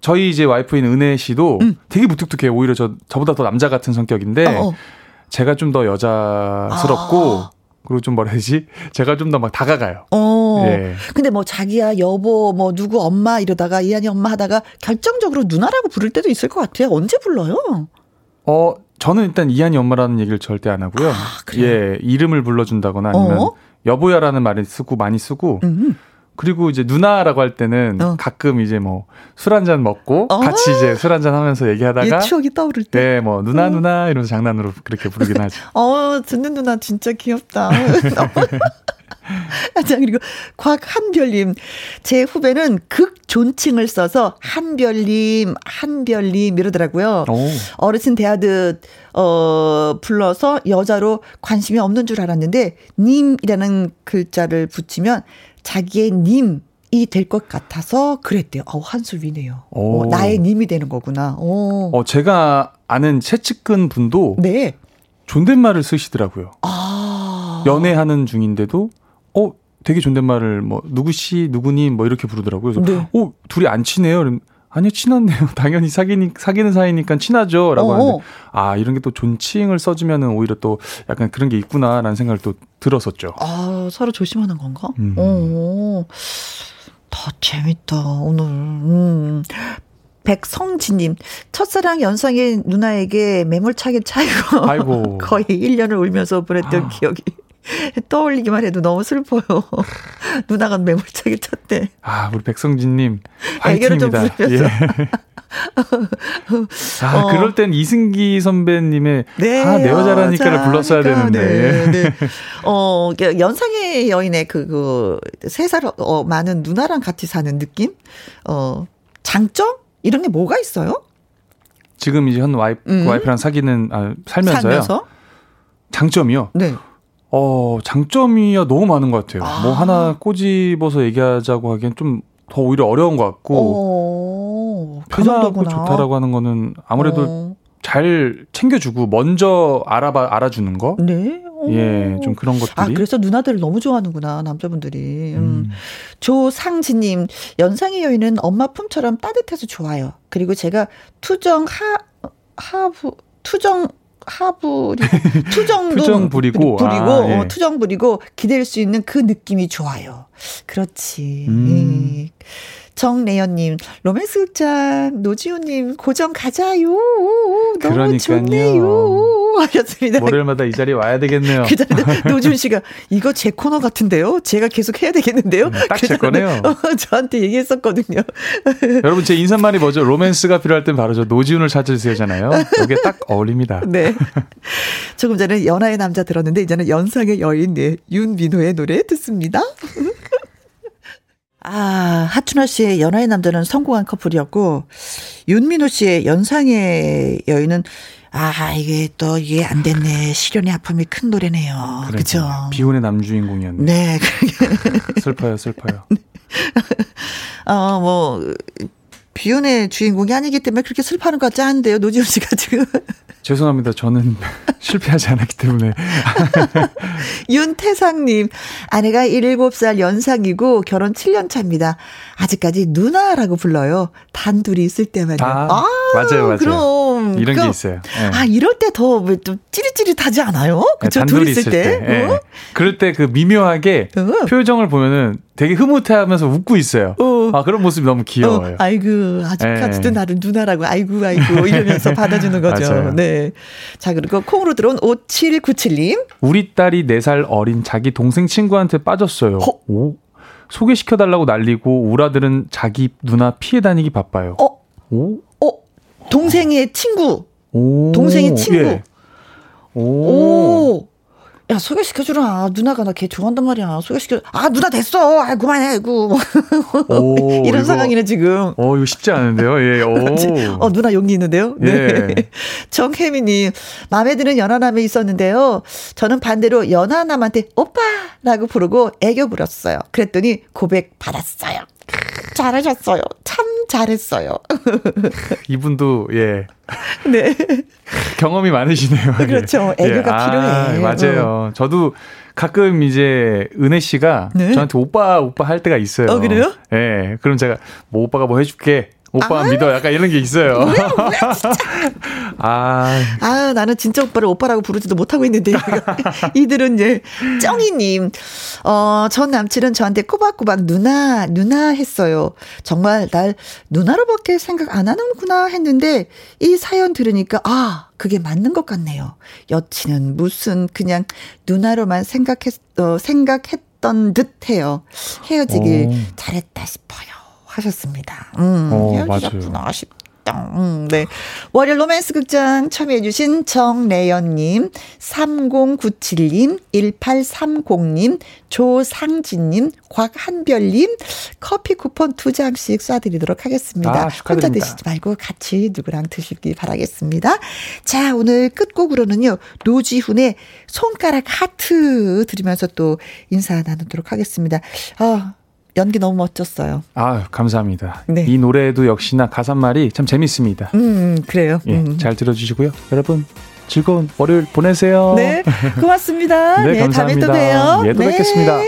저희 이제 와이프인 은혜 씨도 되게 무뚝뚝해요. 오히려 저, 저보다 더 남자 같은 성격인데, 음. 어, 어. 제가 좀 더 여자스럽고, 아. 그리고 좀 뭐라 해야지? 제가 좀 더 막 다가가요. 어. 예. 근데 뭐 자기야, 여보, 뭐 누구 엄마 이러다가 이한이 엄마 하다가 결정적으로 누나라고 부를 때도 있을 것 같아요. 언제 불러요? 어, 저는 일단 이한이 엄마라는 얘기를 절대 안 하고요. 아? 예, 이름을 불러준다거나 아니면 어? 여보야라는 말을 쓰고 많이 쓰고, 음. 그리고 이제 누나라고 할 때는 어. 가끔 이제 뭐 술 한 잔 먹고 어. 같이 이제 술 한 잔 하면서 옛 얘기하다가 추억이 떠오를 때. 네, 뭐 누나 어. 누나 이러면서 장난으로 그렇게 부르긴 하죠. 어, 듣는 누나 진짜 귀엽다. 자, 그리고 곽한별님. 제 후배는 극 존칭을 써서 한별님, 한별님 이러더라고요. 오. 어르신 대하듯, 어, 불러서 여자로 관심이 없는 줄 알았는데, 님이라는 글자를 붙이면 자기의 님 이 될 것 같아서 그랬대요. 어, 한수 위네요. 오. 어, 나의 님이 되는 거구나. 어. 어, 제가 아는 채측근 분도 네. 존댓말을 쓰시더라고요. 아. 연애하는 중인데도 어 되게 존댓말을 뭐 누구 씨 누구님 뭐 이렇게 부르더라고요. 그래서 네. 어 둘이 안 친해요? 그럼 아니요 친한데요. 당연히 사귀니 사귀는 사이니까 친하죠라고. 하는데 아 이런 게 또 존칭을 써주면은 오히려 또 약간 그런 게 있구나라는 생각을 또 들었었죠. 아, 서로 조심하는 건가? 음. 어, 더 재밌다, 오늘. 음. 백성지님, 첫사랑 연상의 누나에게 매몰차게 차이고, 아이고. 거의 1년을 울면서 보냈던 기억이 떠올리기만 해도 너무 슬퍼요. 누나가 매몰차게 쳤대. 아 우리 백성진님 애교를 좀 화이팅입니다. 부르면서. 예. 아 어. 그럴 땐 이승기 선배님의 네. 아 내 여자라니까를 여자니까. 불렀어야 되는데. 네, 네. 어, 연상의 여인의 그, 그, 세 살, 어, 많은 누나랑 같이 사는 느낌? 어, 장점? 이런 게 뭐가 있어요? 지금 이제 현 와이프 음. 와이프랑 사귀는 아, 살면서요. 살면서? 장점이요. 네. 어, 장점이야 너무 많은 것 같아요. 아. 뭐 하나 꼬집어서 얘기하자고 하기엔 좀 더 오히려 어려운 것 같고 어, 그 편하고. 좋다라고 하는 거는 아무래도 어, 잘 챙겨주고 먼저 알아봐 알아주는 거. 네. 어. 예, 좀 그런 것들이. 아, 그래서 누나들을 너무 좋아하는구나, 남자분들이. 음. 음. 조상지님, 연상의 여인은 엄마 품처럼 따뜻해서 좋아요. 그리고 제가 투정 하, 하부, 투정, 하부리, 투정도 투정 부리고, 부리고, 아, 예. 어, 투정 부리고 기댈 수 있는 그 느낌이 좋아요. 그렇지. 음. 예. 정래연님, 로맨스 극장, 노지호님, 고정 가자요. 너무 그러니까요. 좋네요. 하셨습니다. 월요일마다 이 자리에 와야 되겠네요. 그 자리에 노준 씨가 이거 제 코너 같은데요? 제가 계속 해야 되겠는데요? 음, 딱제 거네요. 어, 저한테 얘기했었거든요. 여러분 제 인사말이 뭐죠? 로맨스가 필요할 땐 바로 저 노지훈을 찾으세요잖아요. 이게 딱 어울립니다. 네. 조금 전에 연하의 남자 들었는데 이제는 연상의 여인 네, 윤민호의 노래 듣습니다. 아, 하춘아 씨의 연하의 남자는 성공한 커플이었고 윤민호 씨의 연상의 여인은 아, 이게 또 이게 안 됐네. 시련의 아픔이 큰 노래네요. 그죠? 그러니까 비혼의 남주인공이었네. 네. 슬퍼요, 슬퍼요. 어, 뭐 비운의 주인공이 아니기 때문에 그렇게 슬퍼하는 것 같지 않은데요. 노지훈 씨가 지금. 죄송합니다. 저는 실패하지 않았기 때문에. 윤태상님, 아내가 17살 연상이고 결혼 7년 차입니다. 아직까지 누나라고 불러요. 단둘이 있을 때만요. 아, 맞아요, 맞아요. 그럼. 이런 그럼, 게 있어요. 네. 아, 이럴 때 더 좀 찌릿찌릿하지 않아요? 그쵸? 네, 둘이 단둘이 있을, 때. 때. 예. 어? 그럴 때 그 미묘하게 어. 표정을 보면은 되게 흐뭇해하면서 웃고 있어요. 어. 아 그런 모습이 너무 귀여워요. 어, 아이고, 아직까지도 예. 나를 누나라고, 아이고, 아이고, 이러면서 받아주는 거죠. 네. 자, 그리고 콩으로 들어온 5797님. 우리 딸이 4살 어린 자기 동생 친구한테 빠졌어요. 허. 오. 소개시켜달라고 날리고 우리 아들은 자기 누나 피해 다니기 바빠요. 어, 오. 어, 동생의 친구. 오. 동생의 친구. 예. 오. 오. 야, 소개시켜주라. 누나가 나 걔 좋아한단 말이야. 소개시켜. 아, 누나 됐어. 아, 그만해. 아이고. 오, 이런 이거- 상황이네, 지금. 어, 이거 쉽지 않은데요. 예. 오. 어, 누나 용기 있는데요? 네. 예. 정혜미님, 마음에 드는 연하남이 있었는데요. 저는 반대로 연하남한테 오빠라고 부르고 애교 부렸어요. 그랬더니 고백 받았어요. 잘하셨어요. 참 잘했어요. 이분도 예. 네. 경험이 많으시네요. 예. 그렇죠. 애교가 아, 필요해. 맞아요. 저도 가끔 이제 은혜 씨가 네. 저한테 오빠 오빠 할 때가 있어요. 어, 그래요? 예. 그럼 제가 뭐 오빠가 뭐 해줄게. 오빠 믿어. 약간 이런 게 있어요. 아, 아, 나는 진짜 오빠를 오빠라고 부르지도 못하고 있는데, 이들은 이제, 쩡이님, 어, 전 남친은 저한테 꼬박꼬박 누나, 누나 했어요. 정말 날 누나로밖에 생각 안 하는구나 했는데, 이 사연 들으니까, 아, 그게 맞는 것 같네요. 여친은 무슨 그냥 누나로만 생각했, 어, 생각했던 듯 해요. 헤어지길 오. 잘했다 싶어요. 하셨습니다. 음, 어, 헤어지셨구나 싶다. 음, 네. 월요 로맨스 극장 참여해주신 정래연님, 3097님, 1830님, 조상진님, 곽한별님, 커피 쿠폰 두 장씩 쏴드리도록 하겠습니다. 아, 혼자. 드시지 말고 같이 누구랑 드시기 바라겠습니다. 자, 오늘 끝곡으로는요, 노지훈의 손가락 하트 들으면서 또 인사 나누도록 하겠습니다. 아, 연기 너무 멋졌어요. 아, 감사합니다. 네. 이 노래도 역시나 가사말이 참 재밌습니다. 음, 그래요. 예, 음. 잘 들어주시고요. 여러분, 즐거운 월요일 보내세요. 네, 고맙습니다. 네, 네, 다음에 또 감사합니다. 봬요. 예, 또 네. 뵙겠습니다.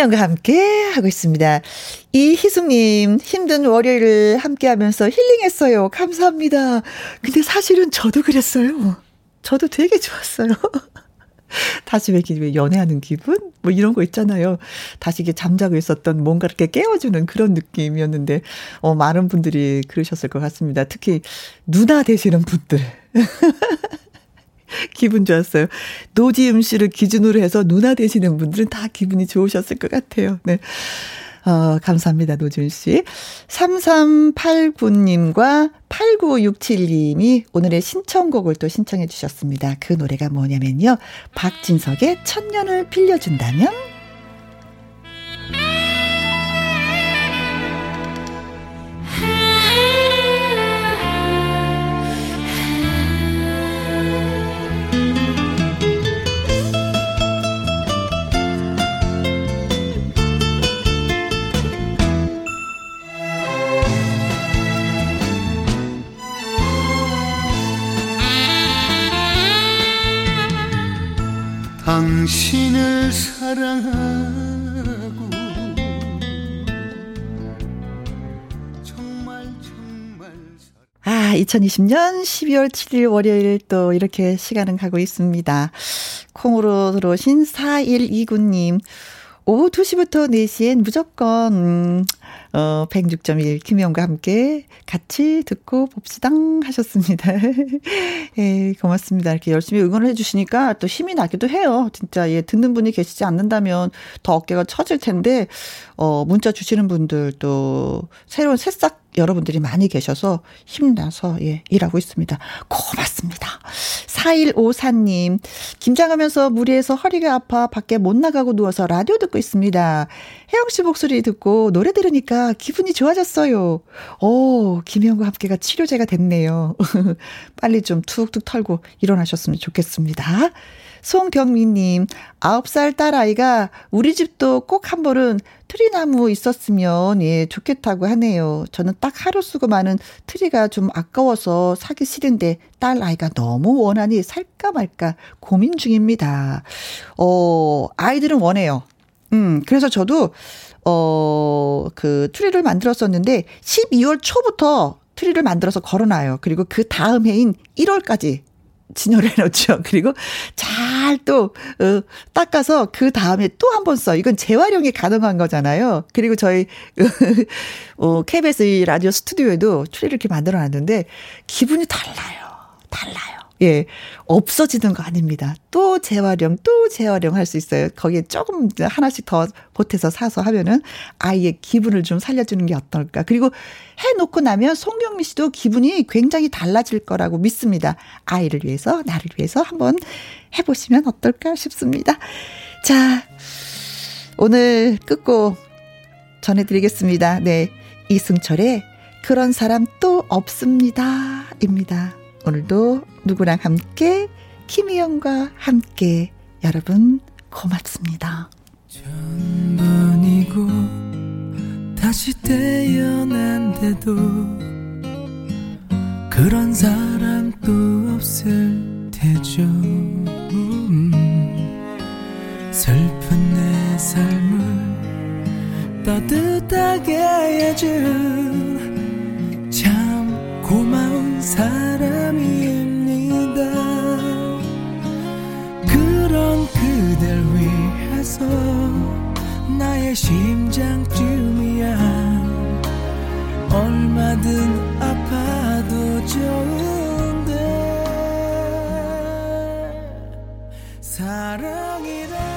김혜영과 함께 하고 있습니다. 이희숙님, 힘든 월요일을 함께 하면서 힐링했어요. 감사합니다. 근데 사실은 저도 그랬어요. 저도 되게 좋았어요. 다시 왜 연애하는 기분? 뭐 이런 거 있잖아요. 다시 이게 잠자고 있었던 뭔가 이렇게 깨워주는 그런 느낌이었는데, 어, 많은 분들이 그러셨을 것 같습니다. 특히 누나 되시는 분들. 기분 좋았어요. 노지음 씨를 기준으로 해서 누나 되시는 분들은 다 기분이 좋으셨을 것 같아요. 네. 어, 감사합니다, 노준 씨. 3389님과 8967님이 오늘의 신청곡을 또 신청해 주셨습니다. 그 노래가 뭐냐면요. 박진석의 천년을 빌려준다면? 당신을 사랑하고 정말 정말 아, 2020년 12월 7일 월요일 또 이렇게 시간은 가고 있습니다. 콩으로 들어오신 4129님. 오후 2시부터 4시엔 무조건, 음, 어, 106.1 김혜영과 함께 같이 듣고 봅시당 하셨습니다. 예, 고맙습니다. 이렇게 열심히 응원을 해주시니까 또 힘이 나기도 해요. 진짜, 예, 듣는 분이 계시지 않는다면 더 어깨가 처질 텐데, 어, 문자 주시는 분들 또 새로운 새싹 여러분들이 많이 계셔서 힘나서 예, 일하고 있습니다. 고맙습니다. 4154님, 김장하면서 무리해서 허리가 아파 밖에 못 나가고 누워서 라디오 듣고 있습니다. 혜영 씨 목소리 듣고 노래 들으니까 기분이 좋아졌어요. 오, 김혜영과 함께가 치료제가 됐네요. 빨리 좀 툭툭 털고 일어나셨으면 좋겠습니다. 송경민님, 9살 딸아이가 우리 집도 꼭 한 번은 트리나무 있었으면, 예, 좋겠다고 하네요. 저는 딱 하루 쓰고 많은 트리가 좀 아까워서 사기 싫은데 딸아이가 너무 원하니 살까 말까 고민 중입니다. 어, 아이들은 원해요. 음, 그래서 저도, 어, 그 트리를 만들었었는데 12월 초부터 트리를 만들어서 걸어놔요. 그리고 그 다음 해인 1월까지 진열해 놓죠. 그리고 잘 또, 어, 닦아서 그 다음에 또 한 번 써. 이건 재활용이 가능한 거잖아요. 그리고 저희, 어, KBS 라디오 스튜디오에도 트리를 이렇게 만들어 놨는데 기분이 달라요. 달라요. 예, 없어지는 거 아닙니다. 또 재활용, 또 재활용 할 수 있어요. 거기에 조금 하나씩 더 보태서 사서 하면은 아이의 기분을 좀 살려주는 게 어떨까. 그리고 해놓고 나면 송경미 씨도 기분이 굉장히 달라질 거라고 믿습니다. 아이를 위해서, 나를 위해서 한번 해보시면 어떨까 싶습니다. 자, 오늘 끝곡 전해드리겠습니다. 네. 이승철의 그런 사람 또 없습니다. 입니다. 오늘도 누구랑 함께 김희영과 함께 여러분 고맙습니다. 전번이고 다시 태어난데도 그런 사람 또 없을 테죠 음, 슬픈 내 삶을 따뜻하게 해준 참 고마운 사람입니다. 그런 그댈 위해서 나의 심장쯤이야. 얼마든 아파도 좋은데 사랑이라.